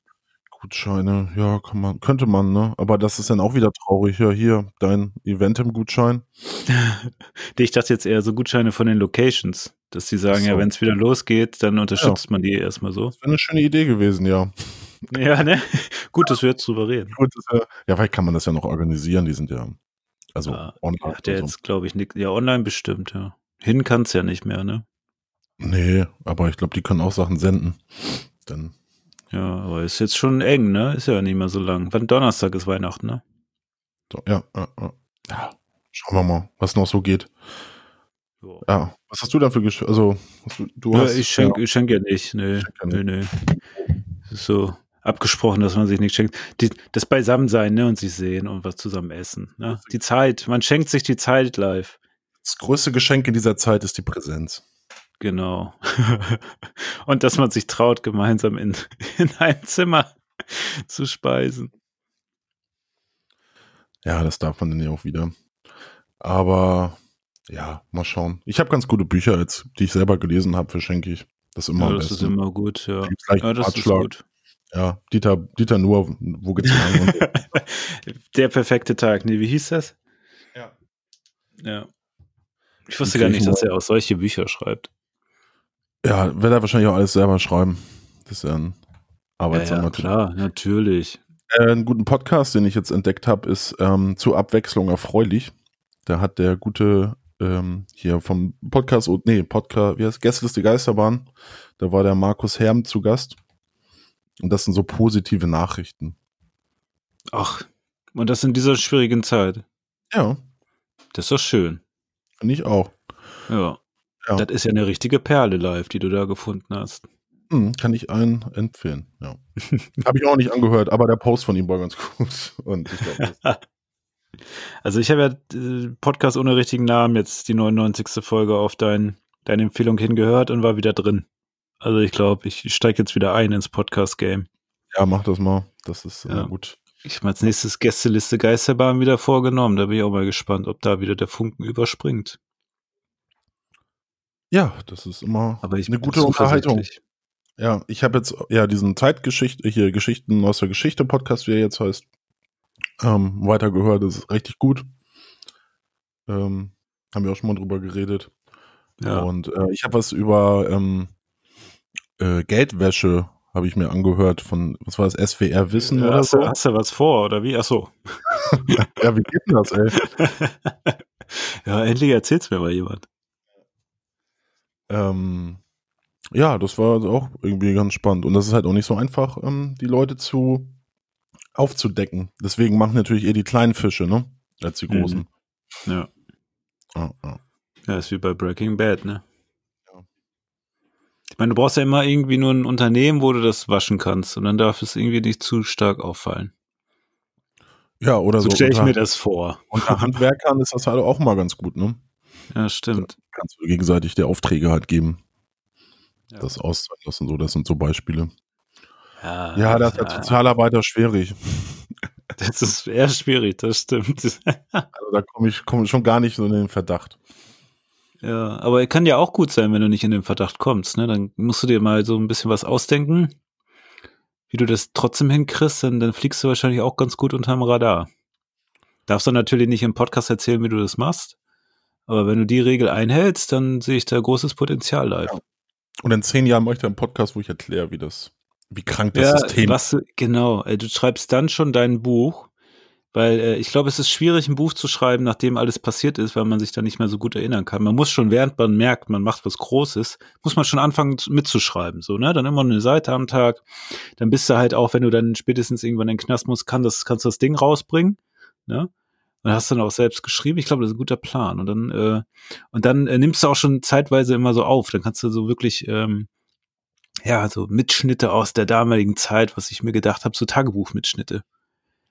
Gutscheine, ja, kann man, könnte man, ne? Aber das ist dann auch wieder traurig. Ja, hier, dein Eventim-Gutschein. ich dachte jetzt eher so Gutscheine von den Locations, dass sie sagen, So. ja, wenn es wieder losgeht, dann unterstützt man die erstmal so. Das wäre eine schöne Idee gewesen, ja. Ja, ne? Gut, dass wir jetzt drüber reden. Gut, äh, ja, vielleicht kann man das ja noch organisieren. Die sind ja, also Ah, online. Hat der so. jetzt, glaube ich, nicht. Ja, online bestimmt, ja. Hin kann's ja nicht mehr, ne? Nee, aber ich glaube, die können auch Sachen senden. Dann, Ja, aber ist jetzt schon eng, ne? Ist ja nicht mehr so lang. Wann Donnerstag ist Weihnachten, ne? so, ja, ja, ja. ja. Schauen wir mal, was noch so geht. Ja. Ja, was hast du da für Gesch Also, du, du Ja, hast. ich schenke ich schenk ja nicht. Ja nee, nee. Es ist so abgesprochen, dass man sich nicht schenkt. Die, das Beisammensein, ne, und sich sehen und was zusammen essen. Ne? Die Zeit, man schenkt sich die Zeit live. Das größte Geschenk in dieser Zeit ist die Präsenz. Genau. und dass man sich traut, gemeinsam in, in einem Zimmer zu speisen. Ja, das darf man dann ja auch wieder. Aber ja, mal schauen. Ich habe ganz gute Bücher jetzt, die ich selber gelesen habe, verschenke ich. Das ist immer Ja, das ist immer gut, ja. Ja, das ist Ratschlag. gut. Ja, Dieter, Dieter Nuhr, wo geht's lang? Der perfekte Tag. Nee, wie hieß das? Ja. Ja. Ich wusste gar nicht, dass er auch solche Bücher schreibt. Ja, wird er wahrscheinlich auch alles selber schreiben. Das ist ja ein Ja, arbeitsamer ja, Typ. klar, natürlich. Äh, einen guten Podcast, den ich jetzt entdeckt habe, ist ähm, zur Abwechslung erfreulich. Da hat der gute ähm, hier vom Podcast, oh, nee, Podcast, wie heißt Gästeliste Geisterbahn, da war der Markus Herm zu Gast. Und das sind so positive Nachrichten. Ach, und das in dieser schwierigen Zeit. Ja, Das ist doch schön. finde ich auch. Ja. Ja. Das ist ja eine richtige Perle live, die du da gefunden hast. Hm, kann ich einen empfehlen, ja. Habe ich auch nicht angehört, aber der Post von ihm war ganz gut. Und ich glaube, das- Also ich habe ja äh, Podcast ohne richtigen Namen jetzt die 99. Folge auf dein, deine Empfehlung hingehört und war wieder drin. Also ich glaube, ich steige jetzt wieder ein ins Podcast-Game. ja, mach das mal. Das ist Ja. äh, gut. Ich habe als nächstes Gästeliste Geisterbahn wieder vorgenommen. Da bin ich auch mal gespannt, ob da wieder der Funken überspringt. Ja, das ist immer Aber ich eine gute Unterhaltung. Ja, ich habe jetzt ja diesen Zeitgeschichte, hier Geschichten aus der Geschichte Podcast, wie er jetzt heißt, ähm, weitergehört. Das ist richtig gut. Ähm, haben wir auch schon mal drüber geredet. Ja. Und äh, ich habe was über ähm, äh, Geldwäsche habe ich mir angehört von, was war das, SWR Wissen Ja, oder hast, so? du, hast du was vor, oder wie? Ach so. Ja, wie geht denn das, ey? ja, endlich erzählt's mir mal jemand. Ähm, ja, das war also auch irgendwie ganz spannend. Und das ist halt auch nicht so einfach, ähm, die Leute zu aufzudecken. Deswegen machen natürlich eher die kleinen Fische, ne? Als die Mhm. großen. Ja. Ja, ja. Ja, ist wie bei Breaking Bad, ne? Ja. Ich meine, du brauchst ja immer irgendwie nur ein Unternehmen, wo du das waschen kannst und dann darf es irgendwie nicht zu stark auffallen. ja oder So so. stelle ich unter, mir das vor. unter Handwerkern ist das halt auch mal ganz gut, ne? Ja, stimmt. Kannst du gegenseitig der Aufträge halt geben, Ja, das auszulassen. So, das sind so Beispiele. ja, Ja, das ist als Sozialarbeiter schwierig. das ist eher schwierig, das stimmt. Also da komme ich, komm schon gar nicht so in den Verdacht. ja, aber kann ja auch gut sein, wenn du nicht in den Verdacht kommst. Ne? Dann musst du dir mal so ein bisschen was ausdenken, wie du das trotzdem hinkriegst, dann, dann fliegst du wahrscheinlich auch ganz gut unterm Radar. Darfst du natürlich nicht im Podcast erzählen, wie du das machst. Aber wenn du die Regel einhältst, dann sehe ich da großes Potenzial live. Ja. Und in zehn Jahren mache ich da einen Podcast, wo ich erkläre, wie das, wie krank das System was du, genau. äh, Du schreibst dann schon dein Buch, weil äh, ich glaube, es ist schwierig, ein Buch zu schreiben, nachdem alles passiert ist, weil man sich dann nicht mehr so gut erinnern kann. Man muss schon, während man merkt, man macht was Großes, muss man schon anfangen zu- mitzuschreiben, so, ne? Dann immer eine Seite am Tag. Dann bist du halt auch, wenn du dann spätestens irgendwann in den Knast musst, kann das, kannst du das Ding rausbringen, ne? Und hast dann auch selbst geschrieben. Ich glaube, das ist ein guter Plan. Und dann, äh, und dann äh, nimmst du auch schon zeitweise immer so auf. Dann kannst du so wirklich, ähm, ja, so Mitschnitte aus der damaligen Zeit, was ich mir gedacht habe, so Tagebuchmitschnitte.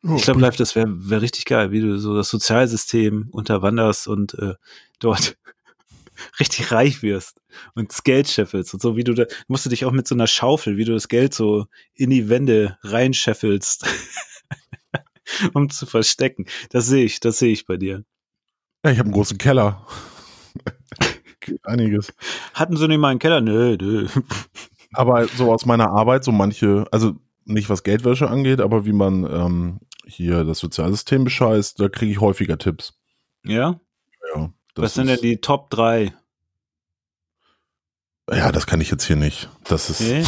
Oh, Ich glaube, live, das wäre wär richtig geil, wie du so das Sozialsystem unterwanderst und äh, dort richtig reich wirst und das Geld scheffelst und so, wie du da, musst du dich auch mit so einer Schaufel, wie du das Geld so in die Wände reinscheffelst, um zu verstecken. Das sehe ich, das sehe ich bei dir. Ja, ich habe einen großen Keller. Einiges. Hatten sie nicht mal einen Keller? Nö, nö. Aber so aus meiner Arbeit, so manche, also nicht was Geldwäsche angeht, aber wie man ähm, hier das Sozialsystem bescheißt, da kriege ich häufiger Tipps. Ja? Ja, das Was sind denn die Top 3? Ja, das kann ich jetzt hier nicht. Das ist Okay.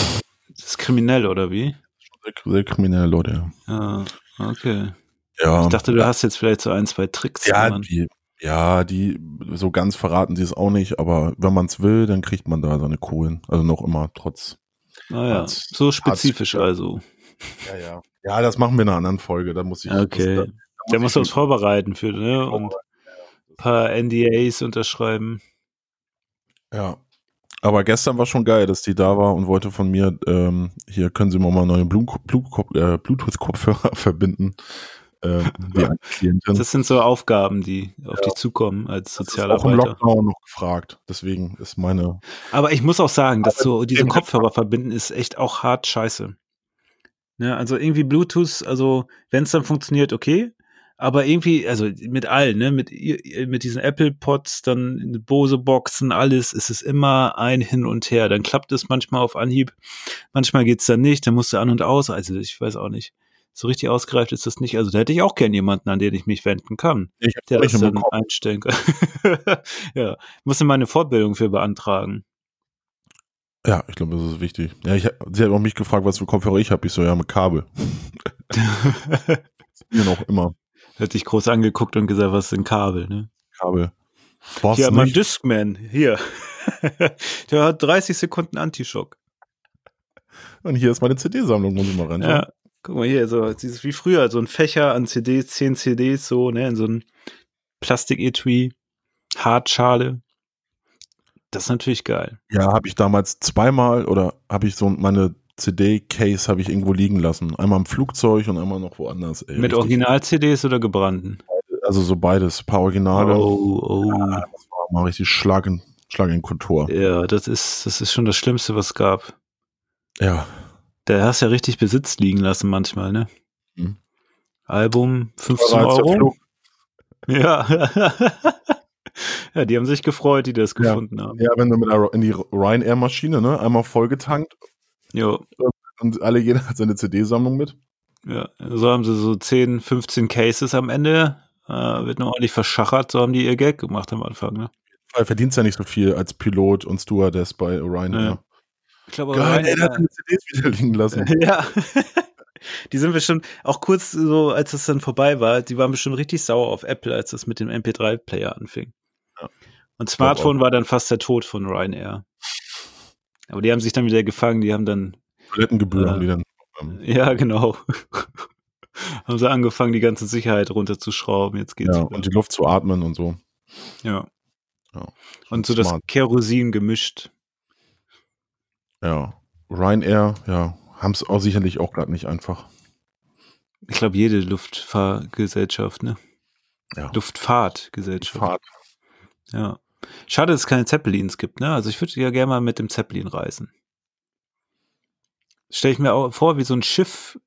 Das ist kriminell, oder wie? sehr, sehr kriminell, Leute. Ja, okay. Ja, Ich dachte, du hast jetzt vielleicht so ein, zwei Tricks. ja, man- die, ja, die, so ganz verraten sie es auch nicht, aber wenn man es will, dann kriegt man da seine Kohlen. Also noch immer, trotz. Naja, Hartz- so spezifisch Hartz- also. Ja, ja. Ja, das machen wir in einer anderen Folge. Da muss ich. Okay. Das, da, Der muss ich uns vorbereiten für, ne? Und ein paar NDAs unterschreiben. Ja. Aber gestern war schon geil, dass die da war und wollte von mir, ähm, hier können Sie mal mal neue äh, Bluetooth-Kopfhörer verbinden. Klientin. Das sind so Aufgaben, die auf dich zukommen als Das ist auch im Sozialarbeiter. Lockdown noch gefragt. Deswegen ist meine. Aber ich muss auch sagen, dass so diese Kopfhörer verbinden ist echt auch hart scheiße. Ne, also irgendwie Bluetooth, also wenn es dann funktioniert, okay. Aber irgendwie, also mit allen, ne, mit, mit diesen Apple Pods, dann Bose Boxen, alles, ist es immer ein Hin und Her. Dann klappt es manchmal auf Anhieb, manchmal geht's dann nicht, dann musst du an und aus. Also ich weiß auch nicht. So richtig ausgereift ist das nicht. Also da hätte ich auch gern jemanden, an den ich mich wenden kann Ich der das dann bekommen. einstellen kann. ja, muss immer eine Fortbildung für beantragen. Ja, ich glaube, das ist wichtig. Ja, ich, sie hat auch mich gefragt, was für Kopfhörer ich habe. Ich so, ja, mit Kabel. Mir noch immer Hat dich groß angeguckt und gesagt, was ist ein Kabel, ne? Kabel. Hier, du mein? Discman, hier. Der hat 30 Sekunden Antischock. Und hier ist meine CD-Sammlung, muss ich mal ran. Ja, guck mal hier, so dieses wie früher, so ein Fächer an CDs, 10 CDs, so, ne, in so ein Plastik-Etui, Hartschale. Das ist natürlich geil. Ja, habe ich damals zweimal oder habe ich so meine CD-Case habe ich irgendwo liegen lassen. Einmal im Flugzeug und einmal noch woanders. Ey, Mit. Original-CDs oder gebrannten? Also so beides, ein paar Originale. Oh, oh. War mal richtig Schlag in, Schlag in Kultur. Ja, das ist, das ist schon das Schlimmste, was es gab. Ja. Da hast du ja richtig Besitz liegen lassen manchmal, ne? Mhm. Album 15 Teurer als der Euro. Ja. ja, die haben sich gefreut, die das Ja. gefunden haben. Ja, wenn du mit der, in die Ryanair-Maschine, ne, einmal vollgetankt Jo. und alle jeder hat seine CD-Sammlung mit. Ja, so haben sie so 10, 15 Cases am Ende. Äh, wird noch ordentlich verschachert, so haben die ihr Geld gemacht am Anfang, ne? Weil verdienst ja nicht so viel als Pilot und Stewardess bei Ryanair. Ja. Ich glaube, Geil, ey, Ryanair- hat seine CDs wieder liegen lassen. Ja. Die sind bestimmt, auch kurz so, als das dann vorbei war, die waren bestimmt richtig sauer auf Apple, als das mit dem MP3-Player anfing. Ja. Und Smartphone war dann fast der Tod von Ryanair. Aber die haben sich dann wieder gefangen, die haben dann, Toilettengebühren, Ja. die dann. Ja, genau. haben sie angefangen, die ganze Sicherheit runterzuschrauben. Jetzt geht's. ja, wieder. und die Luft zu atmen und so. ja. Ja, Und so das smart. Kerosin gemischt. Ja. Ryanair, ja, haben es auch sicherlich auch gerade nicht einfach. Ich glaube, jede Luftfahrgesellschaft, ne? Ja. Luftfahrtgesellschaft. Fahrt. Ja. Schade, dass es keine Zeppelins gibt, ne? Also ich würde ja gerne mal mit dem Zeppelin reisen. Stelle ich mir auch vor, wie so ein Schiff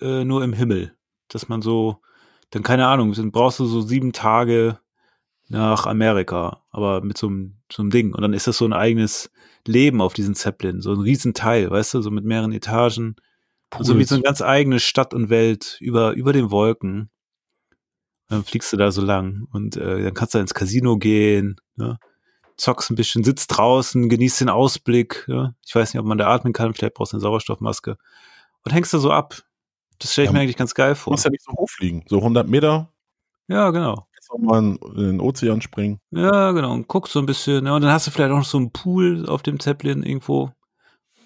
äh, nur im Himmel. Dass man so, dann keine Ahnung, dann brauchst du so sieben Tage nach Amerika, aber mit so einem, so einem Ding. Und dann ist das so ein eigenes Leben auf diesen Zeppelin, so ein Riesenteil, weißt du, so mit mehreren Etagen. Und so wie so eine ganz eigene Stadt und Welt über, über den Wolken. Dann fliegst du da so lang und äh, dann kannst du ins Casino gehen, ne? Zockst ein bisschen, sitzt draußen, genießt den Ausblick. Ja? Ich weiß nicht, ob man da atmen kann, vielleicht brauchst du eine Sauerstoffmaske. Und hängst da so ab. Das stelle ich Ja. mir eigentlich ganz geil Du vor. musst ja nicht so hoch fliegen. So 100 Meter, Ja, genau. jetzt auch mal in, den Ozean springen. Ja, genau. Und guckst so ein bisschen. Ne? Und dann hast du vielleicht auch noch so einen Pool auf dem Zeppelin irgendwo.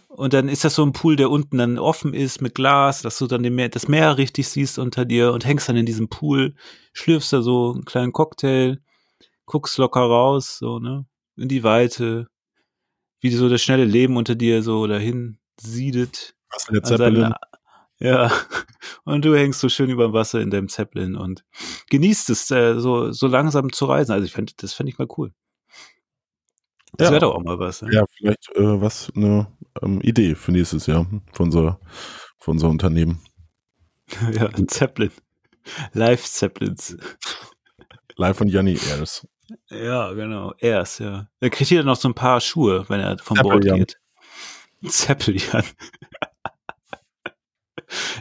Und dann ist das so ein Pool, der unten dann offen ist mit Glas, dass du dann Meer, das Meer richtig siehst unter dir und hängst dann in diesem Pool, schlürfst da so einen kleinen Cocktail, guckst locker raus, so, ne? In die Weite, wie so das schnelle Leben unter dir so dahin siedet. Was in der Zeppelin? ja, und du hängst so schön über dem Wasser in deinem Zeppelin und genießt es, äh, so, so langsam zu reisen. Also ich fände, das fände ich mal cool. Das Ja. wäre doch auch mal was. Ne? Ja, vielleicht äh, was eine ähm, Idee für nächstes Jahr für unser, für unser Unternehmen. Ja, ein Zeppelin. Live Zeppelins. Live von Janni Airs. Ja, genau. Erst, ja. Er kriegt hier noch so ein paar Schuhe, wenn er von Bord Zeppelin. geht. Zeppelin.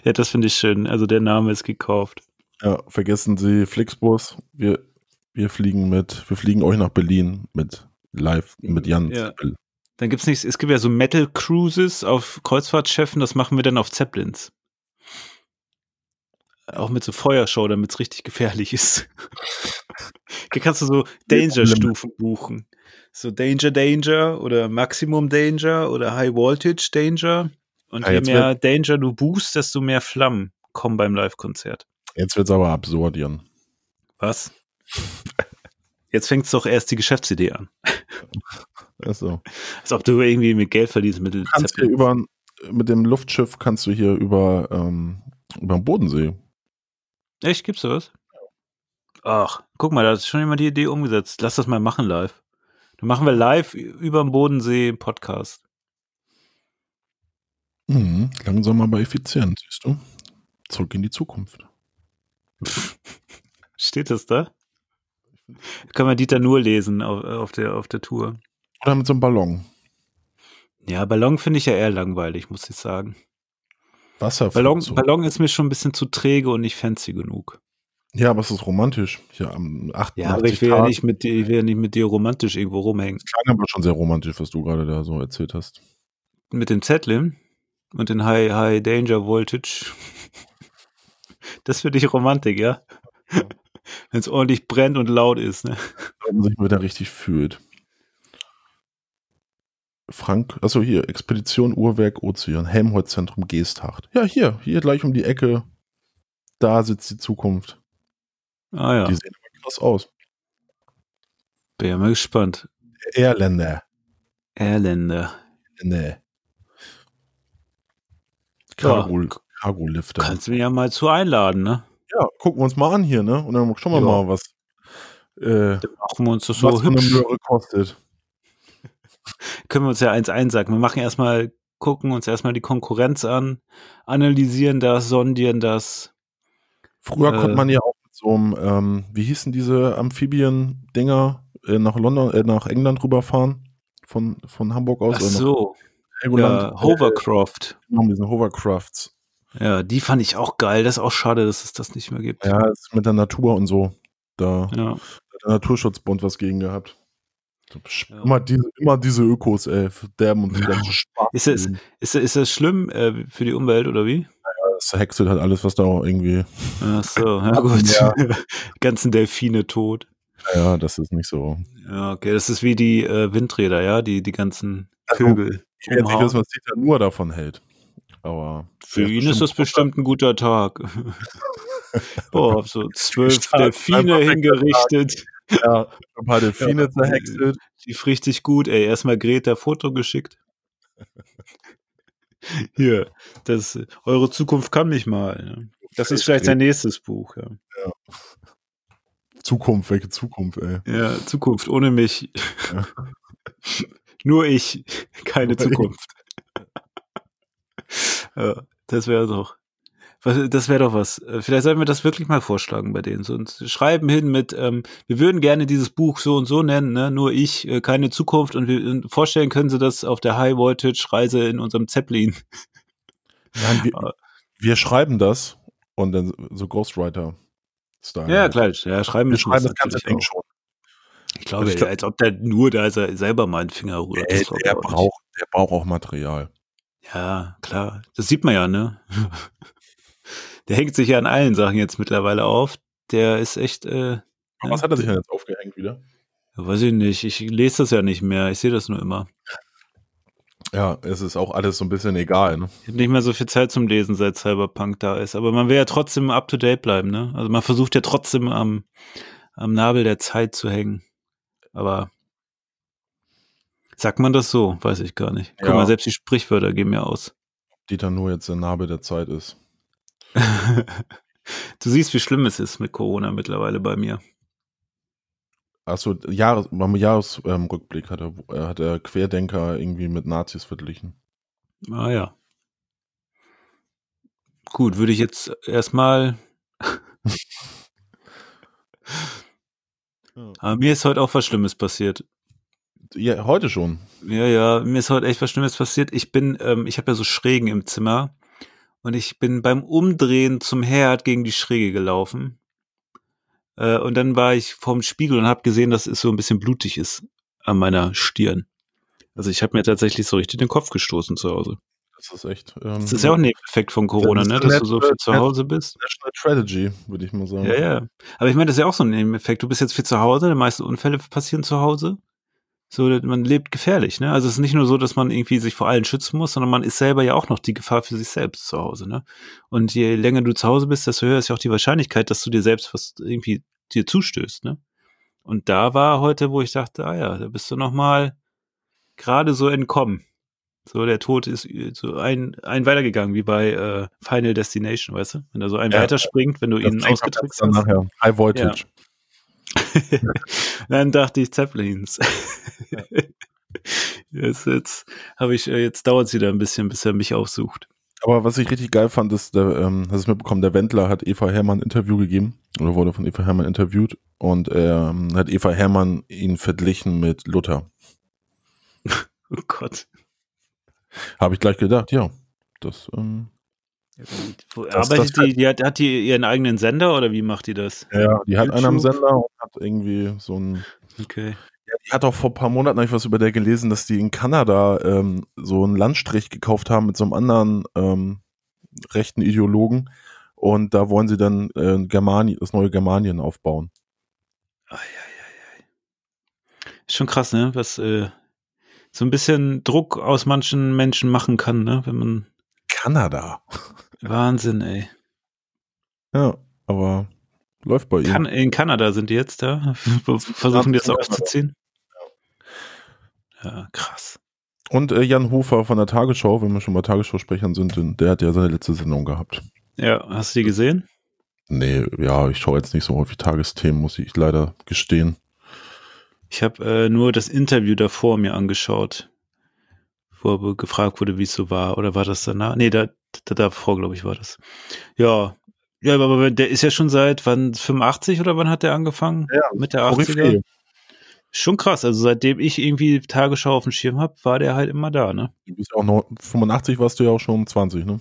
Ja, das finde ich schön. Also der Name ist gekauft. Ja, vergessen Sie Flixbus. Wir, wir fliegen mit, wir fliegen euch nach Berlin mit live mit Jan. Ja. Zeppel. Dann gibt's nichts, es gibt ja so Metal Cruises auf Kreuzfahrtschiffen, das machen wir dann auf Zeppelins. Auch mit so Feuershow, damit es richtig gefährlich ist. Hier kannst du so Danger-Stufen buchen. So Danger Danger oder Maximum Danger oder High Voltage Danger. Und Ja, je mehr Danger du buchst, desto mehr Flammen kommen beim Live-Konzert. Jetzt wird's aber absurd, Jan. Was? Jetzt fängt doch erst die Geschäftsidee an. Also, Als ob du irgendwie mit Geld verdienst mit du kannst Zeppelin. über mit dem Luftschiff kannst du hier über ähm, über den Bodensee. Echt, gibt's sowas? Ach, guck mal, da ist schon jemand die Idee umgesetzt. Lass das mal machen live. Dann machen wir live über dem Bodensee einen Podcast. Mhm, langsam aber effizient, siehst du? Zurück in die Zukunft. Steht das da? Kann man Dieter nur lesen auf, auf, der, auf der Tour. Oder mit so einem Ballon. Ja, Ballon finde ich ja eher langweilig, muss ich sagen. Ballon. Ballon ist mir schon ein bisschen zu träge und nicht fancy genug. Ja, aber es ist romantisch. Hier am 88 Ja, aber ich will ja nicht mit dir, ich will ja nicht mit dir romantisch irgendwo rumhängen. Das klang aber schon sehr romantisch, was du gerade da so erzählt hast. Mit dem Zetlin und den High, High Danger Voltage. Das für dich Romantik, ja? Wenn es ordentlich brennt und laut ist, ne? Wenn man sich wieder richtig fühlt. Frank, also hier, Expedition Uhrwerk Ozean, Helmholtz-Zentrum Geesthacht. Ja, hier, hier gleich um die Ecke. Da sitzt die Zukunft. Ah ja, Die sehen aber krass aus. bin ja mal gespannt. Erländer. Erländer. Nee. Ja, Cargo, Cargo-Lifter. Kannst du mich ja mal zu einladen, ne? Ja, gucken wir uns mal an hier, ne? Und dann schauen wir Ja. mal, was, äh, Dann machen wir uns das was so so eine hübsch. Möhre kostet. Können wir uns ja eins einsagen. Wir machen erstmal, gucken uns erstmal die Konkurrenz an, analysieren das, sondieren das. Früher Äh. konnte man ja auch mit so einem, ähm, wie hießen diese Amphibien-Dinger, äh, nach London, äh, nach England rüberfahren? Von, von Hamburg aus? Ach so, ja, Hovercraft. Genau, diesen Hovercrafts. Ja, die fand ich auch geil. Das ist auch schade, dass es das nicht mehr gibt. Ja, ist mit der Natur und so. Da Ja. hat der Naturschutzbund was gegen gehabt. Ja. Immer, diese, immer diese Ökos, ey, derben und die ganzen Spaß. Ist es- Ist, ist das schlimm äh, für die Umwelt oder wie? Das häckselt halt alles, was da auch irgendwie. Ach so, ja gut. Ja. Ganzen Delfine tot. Ja, das ist nicht so. Ja, okay, das ist wie die äh, Windräder, ja, die, die ganzen Also, Vögel. Ich will jetzt nicht wissen, was Dieter nur davon hält. Aber. Für ihn ist das bestimmt ein guter Tag. Boah, so zwölf Delfine hingerichtet. Ja, ein paar Delfine Ja. zerhäckselt. Lief richtig gut, ey. Erstmal Greta Foto geschickt. Hier, das, eure Zukunft kann mich mal. Ne? Das ist vielleicht sein nächstes Buch. Ja, Zukunft, welche Zukunft, ey. ja Zukunft ohne mich. Nur ich, keine. Zukunft. ja, das wäre doch. Das wäre doch was. Äh, Vielleicht sollten wir das wirklich mal vorschlagen bei denen. So, uns schreiben hin mit, ähm, wir würden gerne dieses Buch so und so nennen, ne? nur ich, äh, keine Zukunft. Und wir und vorstellen können sie das auf der High Voltage Reise in unserem Zeppelin. Nein, wir, wir schreiben das und dann so Ghostwriter-Style. Ja, klar. Ja, schreiben Wir schreiben das ganze Ding schon. Ich glaube, Ich glaub- als ob der nur da se- selber mal einen Finger rührt. Ich der, nicht. braucht, der braucht auch Material. Ja, klar. Das sieht man ja, ne? Der hängt sich ja an allen Sachen jetzt mittlerweile auf. Der ist echt, äh, was hat er sich denn jetzt aufgehängt wieder? weiß ich nicht. Ich lese das ja nicht mehr. Ich sehe das nur immer. Ja, es ist auch alles so ein bisschen egal. Ne? Ich habe nicht mehr so viel Zeit zum Lesen, seit Cyberpunk da ist. Aber man will ja trotzdem up to date bleiben, ne? Also man versucht ja trotzdem am, am Nabel der Zeit zu hängen. Aber sagt man das so? Weiß ich gar nicht. Guck Ja. mal, selbst die Sprichwörter gehen ja aus. Dieter nur jetzt der Nabel der Zeit ist. du siehst, wie schlimm es ist mit Corona mittlerweile bei mir. Achso, Jahres, beim Jahresrückblick Rückblick hat, er, hat er Querdenker irgendwie mit Nazis verglichen. Ah ja. Gut, würde ich jetzt erstmal. Aber mir ist heute auch was Schlimmes passiert. Ja, heute schon. Ja, ja, mir ist heute echt was Schlimmes passiert. Ich bin, ähm, ich habe ja so Schrägen im Zimmer und ich bin beim Umdrehen zum Herd gegen die Schräge gelaufen. Äh, und dann war ich vorm Spiegel und habe gesehen, dass es so ein bisschen blutig ist an meiner Stirn. Also ich habe mir tatsächlich so richtig den Kopf gestoßen zu Hause. Das ist echt. Ähm, Das ist ja auch ein Nebeneffekt von Corona, ne? Dass du so viel zu Hause bist. National Strategy, würde ich mal sagen. Ja, ja. Aber ich meine, das ist ja auch so ein Nebeneffekt. Du bist jetzt viel zu Hause, die meisten Unfälle passieren zu Hause. So, man lebt gefährlich, ne? Also es ist nicht nur so, dass man irgendwie sich vor allen schützen muss, sondern man ist selber ja auch noch die Gefahr für sich selbst zu Hause, ne? Und je länger du zu Hause bist, desto höher ist ja auch die Wahrscheinlichkeit, dass du dir selbst was irgendwie dir zustößt, ne? Und da war heute, wo ich dachte, ah ja, da bist du noch mal gerade so entkommen. So, der Tod ist so ein, ein weitergegangen, wie bei äh, Final Destination, weißt du? Wenn er so ein Ja. weiterspringt, wenn du ihn ausgetrickst hast. nachher. High Voltage. Dann dachte ich Zeppelins. jetzt jetzt habe ich, äh, jetzt dauert es wieder ein bisschen, bis er mich aufsucht. Aber was ich richtig geil fand, ist, der, ähm, hast du mitbekommen, der Wendler hat Eva Hermann ein Interview gegeben oder wurde von Eva Hermann interviewt und ähm, hat Eva Hermann ihn verglichen mit Luther. Oh Gott. Habe ich gleich gedacht, ja. Das, ähm, Das- arbeitet das- die, die hat, hat die ihren eigenen Sender oder wie macht die das? ja, die hat einen am YouTube? Sender und hat irgendwie so ein. Okay. Ja, die hat auch vor ein paar Monaten hab ich was über der gelesen, dass die in Kanada ähm, so einen Landstrich gekauft haben mit so einem anderen ähm, rechten Ideologen. Und da wollen sie dann äh, Germani, das neue Germanien aufbauen. Ei, ei, ei, ei. Ist schon krass, ne? Was äh, so ein bisschen Druck aus manchen Menschen machen kann, ne? Wenn man. Kanada. Wahnsinn, ey. Ja, aber läuft bei ihm. In Kanada sind die jetzt da. Versuchen die jetzt aufzuziehen. Ja, krass. Und äh, Jan Hofer von der Tagesschau, wenn wir schon bei Tagesschau-Sprechern sind, der hat ja seine letzte Sendung gehabt. Ja, hast du die gesehen? Nee, ja, ich schaue jetzt nicht so häufig Tagesthemen, muss ich leider gestehen. Ich habe äh, nur das Interview davor mir angeschaut, wo aber gefragt wurde, wie es so war. Oder war das danach? Nee, da davor, glaube ich, war das. Ja. Ja, aber der ist ja schon seit wann 85 oder wann hat der angefangen? Ja, Mit der 80er? Koryphäe. Schon krass. Also seitdem ich irgendwie Tagesschau auf dem Schirm habe, war der halt immer da, ne? Du bist ja auch noch, 85 warst du ja auch schon 20, ne?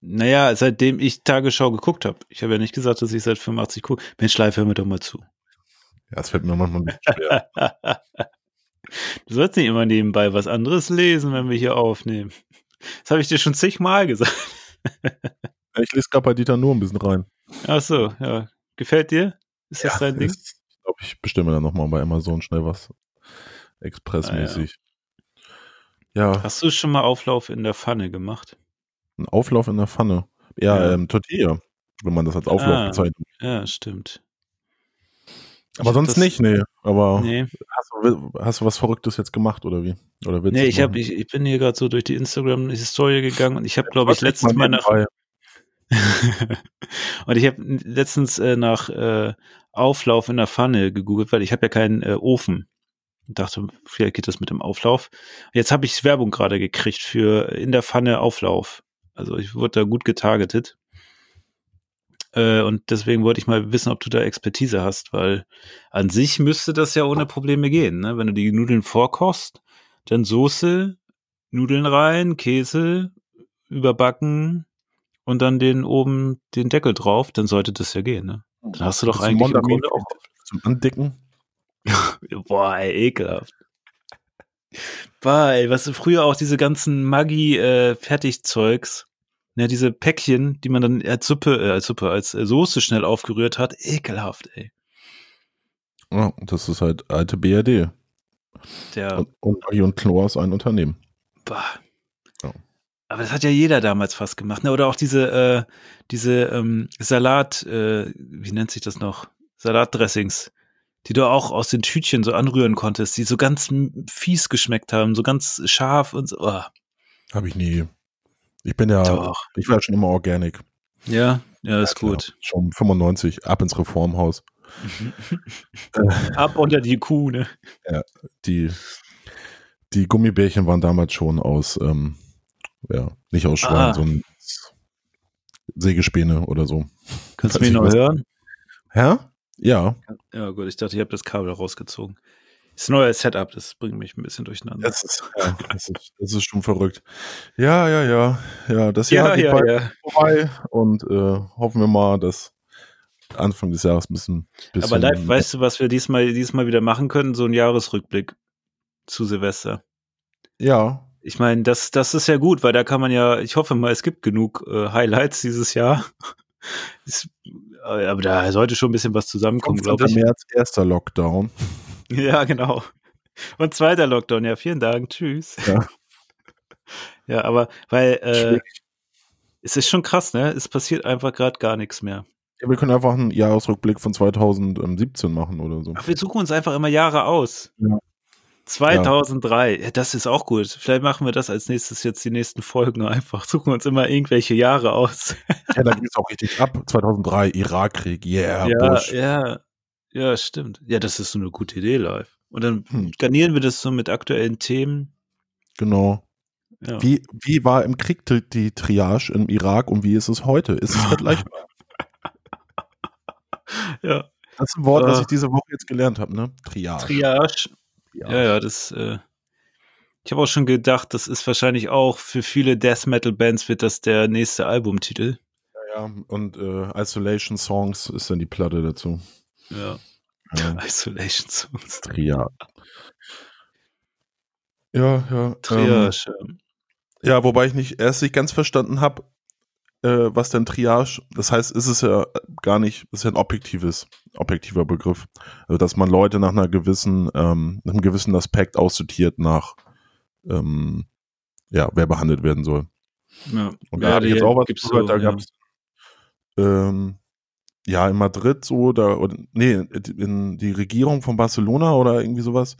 Naja, seitdem ich Tagesschau geguckt habe. Ich habe ja nicht gesagt, dass ich seit 85 gucke. Mensch, live, hör mir doch mal zu. Ja, das fällt mir manchmal bisschen schwer. Du sollst nicht immer nebenbei was anderes lesen, wenn wir hier aufnehmen. Das habe ich dir schon zigmal gesagt. ich lese gerade bei Dieter nur ein bisschen rein. Ach so, ja. Gefällt dir? Ist das dein Ding? ist- Ich glaube, ich mir dann nochmal bei Amazon schnell was. Expressmäßig. ja. Hast du schon mal Auflauf in der Pfanne gemacht? ein Auflauf in der Pfanne. Ja, Ja. Ähm, Tortilla, wenn man das als Auflauf Ah. bezeichnet. Ja, stimmt. Aber sonst nicht, nee. Aber Nee, hast, du, hast du was Verrücktes jetzt gemacht oder wie? Oder willst nee ich, hab, ich, ich bin hier gerade so durch die Instagram-Historie gegangen und ich habe, glaube ich, letztens mal nach. und ich habe letztens äh, nach äh, Auflauf in der Pfanne gegoogelt, weil ich habe ja keinen äh, Ofen. Und dachte, vielleicht geht das mit dem Auflauf. Jetzt habe ich Werbung gerade gekriegt für in der Pfanne Auflauf. Also ich wurde da gut getargetet. Äh, und deswegen wollte ich mal wissen, ob du da Expertise hast, weil an sich müsste das ja ohne Probleme gehen. Ne? Wenn du die Nudeln vorkochst, dann Soße, Nudeln rein, Käse, überbacken und dann den oben den Deckel drauf, dann sollte das ja gehen. Ne? Dann hast du doch eigentlich im Grunde auch Zum Andicken? Boah, ey, ekelhaft. Boah, ey, was früher auch diese ganzen Maggi-Fertigzeugs, ne, diese Päckchen, die man dann als Suppe, äh, als Suppe, als äh, Soße schnell aufgerührt hat, ekelhaft, ey. Ja, das ist halt alte BRD. Der, Und, und und Chlor ist ein Unternehmen. boah. Ja. Aber das hat ja jeder damals fast gemacht, ne? Oder auch diese, äh, diese ähm, Salat, äh, wie nennt sich das noch? Salatdressings, die du auch aus den Tütchen so anrühren konntest, die so ganz fies geschmeckt haben, so ganz scharf und so. Oh, Habe ich nie. Ich bin ja, doch. ich war schon immer Organic. Ja, ja, ist klar. gut. Schon 95, ab ins Reformhaus. Ab unter die Kuh, ne? Die, die Gummibärchen waren damals schon aus, ähm, ja, nicht aus Schwein, Ah. sondern Sägespäne oder so. Kannst du mich ich noch hören? Hä? Ja. Ja, gut, ich dachte, ich habe das Kabel rausgezogen. Das neue Setup, das bringt mich ein bisschen durcheinander. Das ist, ja, das ist, das ist schon verrückt. Ja, ja, ja. Ja, das ja, Jahr geht ja, ja. vorbei und äh, hoffen wir mal, dass Anfang des Jahres ein bisschen. bisschen Aber live, weißt du, was wir diesmal, diesmal wieder machen können? So ein Jahresrückblick zu Silvester. Ja, Ich meine, das, das ist ja gut, weil da kann man ja, ich hoffe mal, es gibt genug äh, Highlights dieses Jahr. Ist, äh, aber da sollte schon ein bisschen was zusammenkommen, 15. glaube ich. März, erster Lockdown. Ja, genau. Und zweiter Lockdown, ja, vielen Dank, tschüss. Ja. Ja, aber weil äh, es ist schon krass, ne? Es passiert einfach gerade gar nichts mehr. Ja, wir können einfach einen Jahresrückblick von 2017 machen oder so. Ach, wir suchen uns einfach immer Jahre aus. Ja. 2003, ja. das ist auch gut. Vielleicht machen wir das als nächstes jetzt die nächsten Folgen einfach. Suchen uns immer irgendwelche Jahre aus. Ja, da ging es auch richtig ab. 2003, Irakkrieg, yeah, ja, Bush. ja, ja, stimmt. Ja, das ist so eine gute Idee live. Und dann Hm. garnieren wir das so mit aktuellen Themen. Genau. Ja. Wie, wie war im Krieg die, Triage im Irak und wie ist es heute? Ist es vergleichbar? ja. Das ist ein Wort, was Äh. ich diese Woche jetzt gelernt habe, ne? Triage. Triage. Triage. Ja, ja, das. Äh, ich habe auch schon gedacht, das ist wahrscheinlich auch für viele Death Metal Bands wird das der nächste Albumtitel. Ja, und äh, Isolation Songs ist dann die Platte dazu. Ja. Ja, Isolation Songs. Triage. Ja, ja. Ähm, Triage. ja, wobei ich nicht erst nicht ganz verstanden habe, äh, was denn Triage, das heißt, ist es ja gar nicht, ist ja ein objektives, objektiver Begriff. Also, dass man Leute nach einer gewissen, ähm, nach einem gewissen Aspekt aussortiert nach, ähm, ja, wer behandelt werden soll. ja. Und da habe ich jetzt auch was gibt's gehört, so, da ja. gab's ähm, ja in Madrid so, da, oder, nee, in die Regierung von Barcelona oder irgendwie sowas,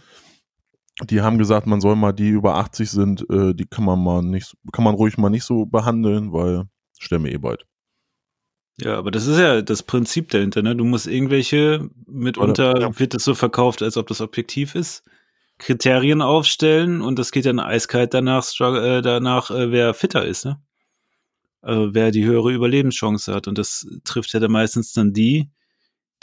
die haben gesagt, man soll mal die über 80 sind, äh, die kann man mal nicht, kann man ruhig mal nicht so behandeln, weil sterben eh bald. Ja, aber das ist ja das Prinzip dahinter, ne? Du musst irgendwelche, mitunter Oder- ja. wird es so verkauft, als ob das objektiv ist, Kriterien aufstellen und das geht dann eiskalt danach, äh, danach äh, wer fitter ist, ne? Also wer die höhere Überlebenschance hat. Und das trifft ja dann meistens dann die,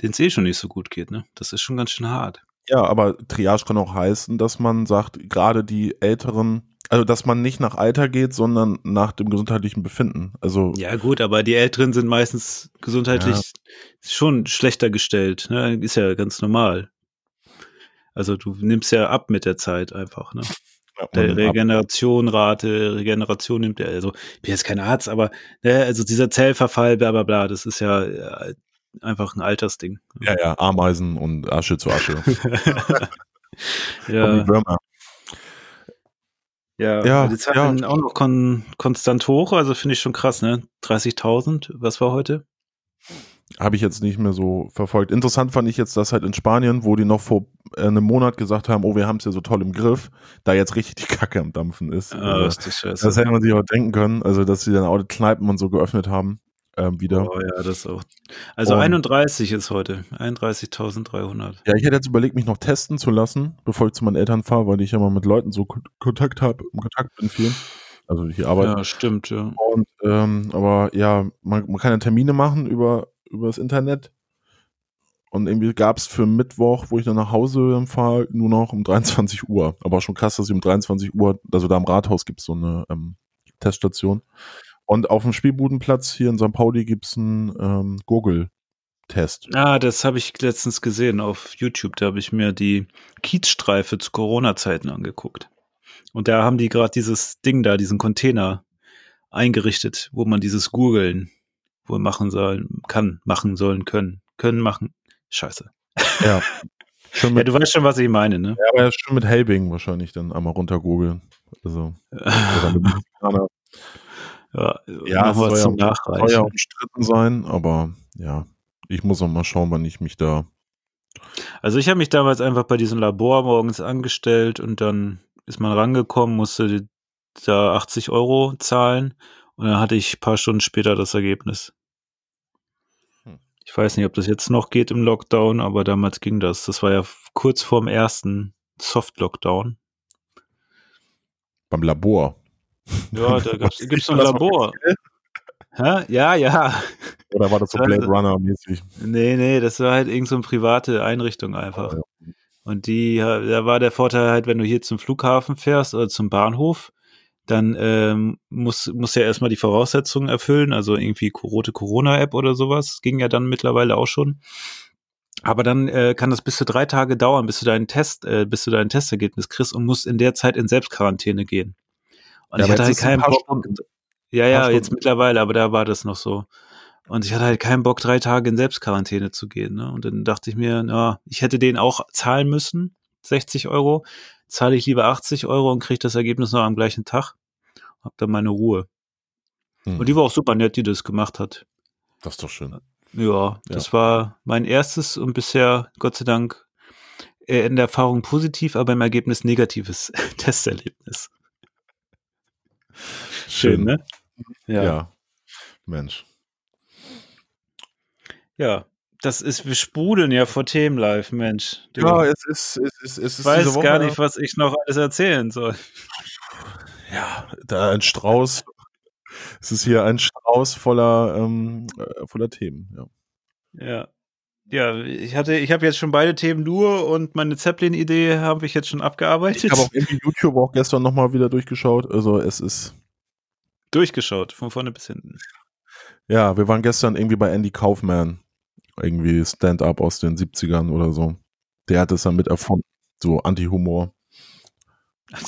denen es eh schon nicht so gut geht, ne? Das ist schon ganz schön hart. Ja, aber Triage kann auch heißen, dass man sagt, gerade die Älteren, also dass man nicht nach Alter geht, sondern nach dem gesundheitlichen Befinden. Also Ja, gut, aber die Älteren sind meistens gesundheitlich schon schlechter gestellt, ne? Ist ja ganz normal. Also du nimmst ja ab mit der Zeit einfach, ne? Der ab- Regeneration, Rate, Regeneration nimmt er, also ich bin jetzt kein Arzt, aber ne, also dieser Zellverfall, bla bla bla, das ist ja äh, einfach ein Altersding. ja, ja, Ameisen und Asche zu Asche. ja, ja, Ja, die Zahlen ja. auch noch kon konstant hoch, also finde ich schon krass, ne? 30.000, was war heute? Habe ich jetzt nicht mehr so verfolgt. Interessant fand ich jetzt, dass halt in Spanien, wo die noch vor äh, einem Monat gesagt haben, oh, wir haben es ja so toll im Griff, da jetzt richtig die Kacke am Dampfen ist. Ah, also, ist das scheiße. das hätte man sich auch denken können, also dass sie dann auch die Kneipen und so geöffnet haben ähm, wieder. Oh ja, das auch. Also Und- 31 ist heute. 31.300. Ja, ich hätte jetzt überlegt, mich noch testen zu lassen, bevor ich zu meinen Eltern fahre, weil ich ja mal mit Leuten so Kon- Kontakt habe, im Kontakt bin viel. Also hier arbeiten. Ja, stimmt, ja. Und ähm, aber ja, man, man kann ja Termine machen über, über das Internet. Und irgendwie gab es für Mittwoch, wo ich dann nach Hause fahre, nur noch um 23 Uhr. Aber schon krass, dass ich um 23 Uhr, also da im Rathaus gibt es so eine ähm, Teststation. Und auf dem Spielbudenplatz hier in St. Pauli gibt es einen ähm, Google-Test. Ah, das habe ich letztens gesehen auf YouTube. Da habe ich mir die Kiezstreife zu Corona-Zeiten angeguckt. Und da haben die gerade dieses Ding da, diesen Container eingerichtet, wo man dieses Googeln wohl machen sollen, kann, machen sollen, können, können machen. Scheiße. Ja. Schon Ja, mit, du weißt schon, was ich meine, ne? ja, aber schon mit Helbing wahrscheinlich dann einmal runter googeln. Also. Ja, Ja, noch es soll ja, soll ja umstritten sein, aber ja, ich muss noch mal schauen, wann ich mich da. Also ich habe mich damals einfach bei diesem Labor morgens angestellt und dann ist man rangekommen, musste da 80 Euro zahlen und dann hatte ich ein paar Stunden später das Ergebnis. Hm. Ich weiß nicht, ob das jetzt noch geht im Lockdown, aber damals ging das. Das war ja kurz vorm ersten Soft-Lockdown. Beim Labor. Ja, da gibt's so ein Labor. Hä? Ja, ja. Oder war das so Blade Runner mäßig? Nee, nee, das war halt irgend so eine private Einrichtung einfach. Ja. Und die, da war der Vorteil halt, wenn du hier zum Flughafen fährst oder zum Bahnhof, dann ähm, muss, muss ja erstmal die Voraussetzungen erfüllen, also irgendwie rote Corona-App oder sowas, ging ja dann mittlerweile auch schon. Aber dann äh, kann das bis zu drei Tage dauern, bis du deinen Test, äh, bis du dein Testergebnis kriegst und musst in der Zeit in Selbstquarantäne gehen. Und Ja, ich hatte halt keinen Bock. Stunden. Ja, ja, jetzt mittlerweile, aber da war das noch so. Und ich hatte halt keinen Bock, drei Tage in Selbstquarantäne zu gehen. Ne? Und dann dachte ich mir, na, ich hätte den auch zahlen müssen, 60 Euro. Zahle ich lieber 80 Euro und kriege das Ergebnis noch am gleichen Tag. Hab dann meine Ruhe. Hm, Und die war auch super nett, die das gemacht hat. das ist doch schön. Ja, das war mein erstes und bisher, Gott sei Dank, äh, in der Erfahrung positiv, aber im Ergebnis negatives Testerlebnis. Schön, ne? Ja. Ja. Mensch. Ja, das ist, wir sprudeln ja vor Themen live, Mensch. Du, Ja, es ist, es ist, es ich ist weiß diese Woche, gar nicht, was ich noch alles erzählen soll. Ja, da ein Strauß. Es ist hier ein Strauß voller, ähm, äh, voller Themen. Ja. Ja. Ja, ich hatte, ich habe jetzt schon beide Themen nur und meine Zeppelin-Idee habe ich jetzt schon abgearbeitet. Ich habe auch irgendwie YouTube auch gestern nochmal wieder durchgeschaut. Also es ist, durchgeschaut, von vorne bis hinten. ja, wir waren gestern irgendwie bei Andy Kaufman. Irgendwie Stand-up aus den 70ern oder so. Der hat es dann mit erfunden. So Anti-Humor.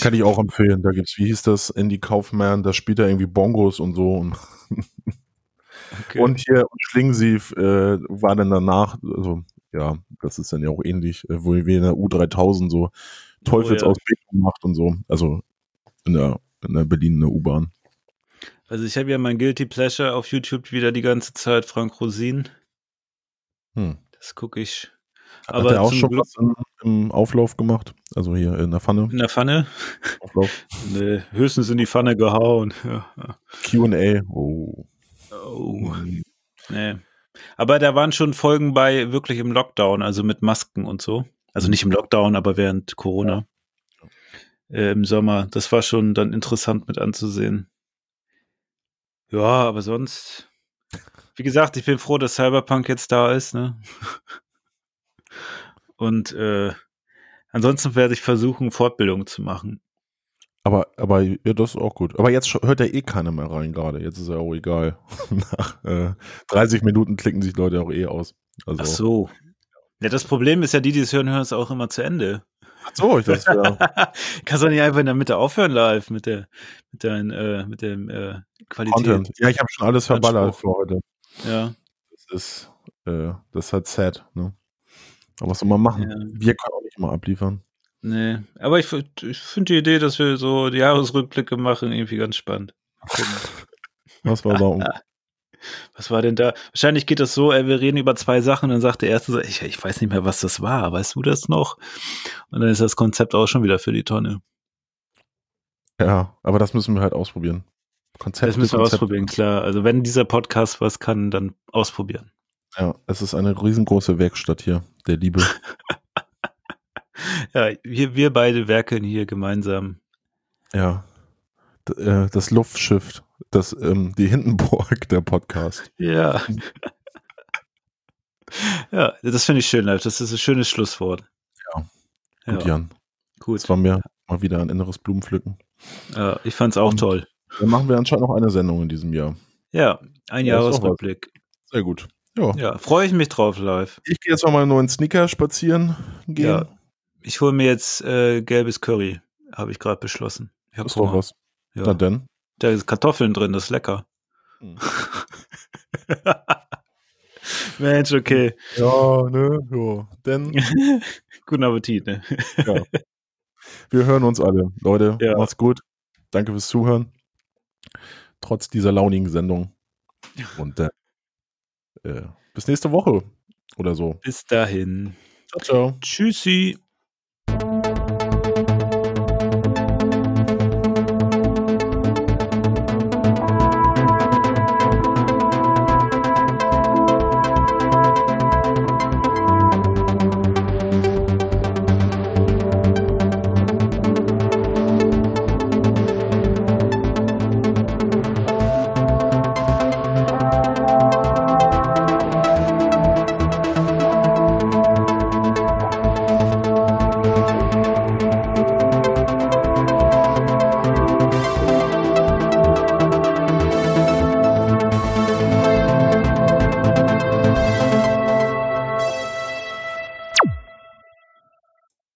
Kann ich auch empfehlen. Da gibt's, wie hieß das? Andy Kaufman, da spielt er irgendwie Bongos und so. Und, Okay. und hier und Schlingensief äh, war dann danach, also ja, das ist dann ja auch ähnlich, äh, wo wir in der U3000 so Teufelsausbildung macht und so. Also in der, in der Berliner U-Bahn. Also ich habe ja mein Guilty Pleasure auf YouTube wieder die ganze Zeit, Frank Rosin. Hm. Das gucke ich. Hat Aber er auch schon Glück- was im, Auflauf gemacht? Also hier in der Pfanne. In der Pfanne? Auflauf. Nee, höchstens in die Pfanne gehauen. Ja. ja. QA. Oh. Oh. Nee. Aber da waren schon Folgen bei wirklich im Lockdown, also mit Masken und so. Also nicht im Lockdown, aber während Corona. Äh, Im Sommer. Das war schon dann interessant mit anzusehen. Ja, aber sonst. Wie gesagt, ich bin froh, dass Cyberpunk jetzt da ist, ne? Und äh, ansonsten werde ich versuchen, Fortbildung zu machen. Aber, aber ja, das ist auch gut. Aber jetzt hört ja eh keiner mehr rein gerade. Jetzt ist ja auch egal. Nach äh, 30 Minuten klicken sich Leute auch eh aus. Also, Ach so. Ja, das Problem ist ja, die, die es hören, hören es auch immer zu Ende. Ach so ich das ja. Kannst du nicht einfach in der Mitte aufhören live mit der, mit dein, äh, mit dem äh, Qualität. Content. Ja, ich habe schon alles verballert für heute. Ja. Das ist, äh, das ist halt sad, ne? Aber was soll man machen? Ja. Wir können auch nicht immer abliefern. Nee. Aber ich, ich finde die Idee, dass wir so die Jahresrückblicke machen, irgendwie ganz spannend. Was war da? Was war denn da? Wahrscheinlich geht das so, ey, wir reden über zwei Sachen, dann sagt der Erste so, ich, ich weiß nicht mehr, was das war, weißt du das noch? Und dann ist das Konzept auch schon wieder für die Tonne. ja, aber das müssen wir halt ausprobieren. Konzept. Das müssen wir Konzept. ausprobieren, klar. Also wenn dieser Podcast was kann, dann ausprobieren. Ja, es ist eine riesengroße Werkstatt hier, der Liebe. Ja, wir, wir beide werkeln hier gemeinsam. ja. D äh, das Luftschiff, das, ähm, die Hindenburg der Podcast. Ja. ja, das finde ich schön, Leif. Das ist ein schönes Schlusswort. Ja. Ja, Gut, Jan. gut. Das war mir mal wieder ein inneres Blumenpflücken. Ja, ich fand's auch Und- toll. Dann machen wir anscheinend noch eine Sendung in diesem Jahr. Ja, ein. Jahresrückblick. Sehr gut. Ja. Ja, freue ich mich drauf, live. Ich gehe jetzt noch mal einen neuen Sneaker spazieren gehen. Ja. Ich hole mir jetzt äh, gelbes Curry, habe ich gerade beschlossen. Ich ist doch Hunger. was. Ja. Na denn. Da ist Kartoffeln drin, das ist lecker. Hm. Mensch, okay. Ja, ne, ja. Denn Guten Appetit, ne? ja. wir hören uns alle. Leute, Ja. macht's gut. Danke fürs Zuhören. Trotz dieser launigen Sendung. Und äh, äh, bis nächste Woche oder so. Bis dahin. Ciao, ciao. Tschüssi.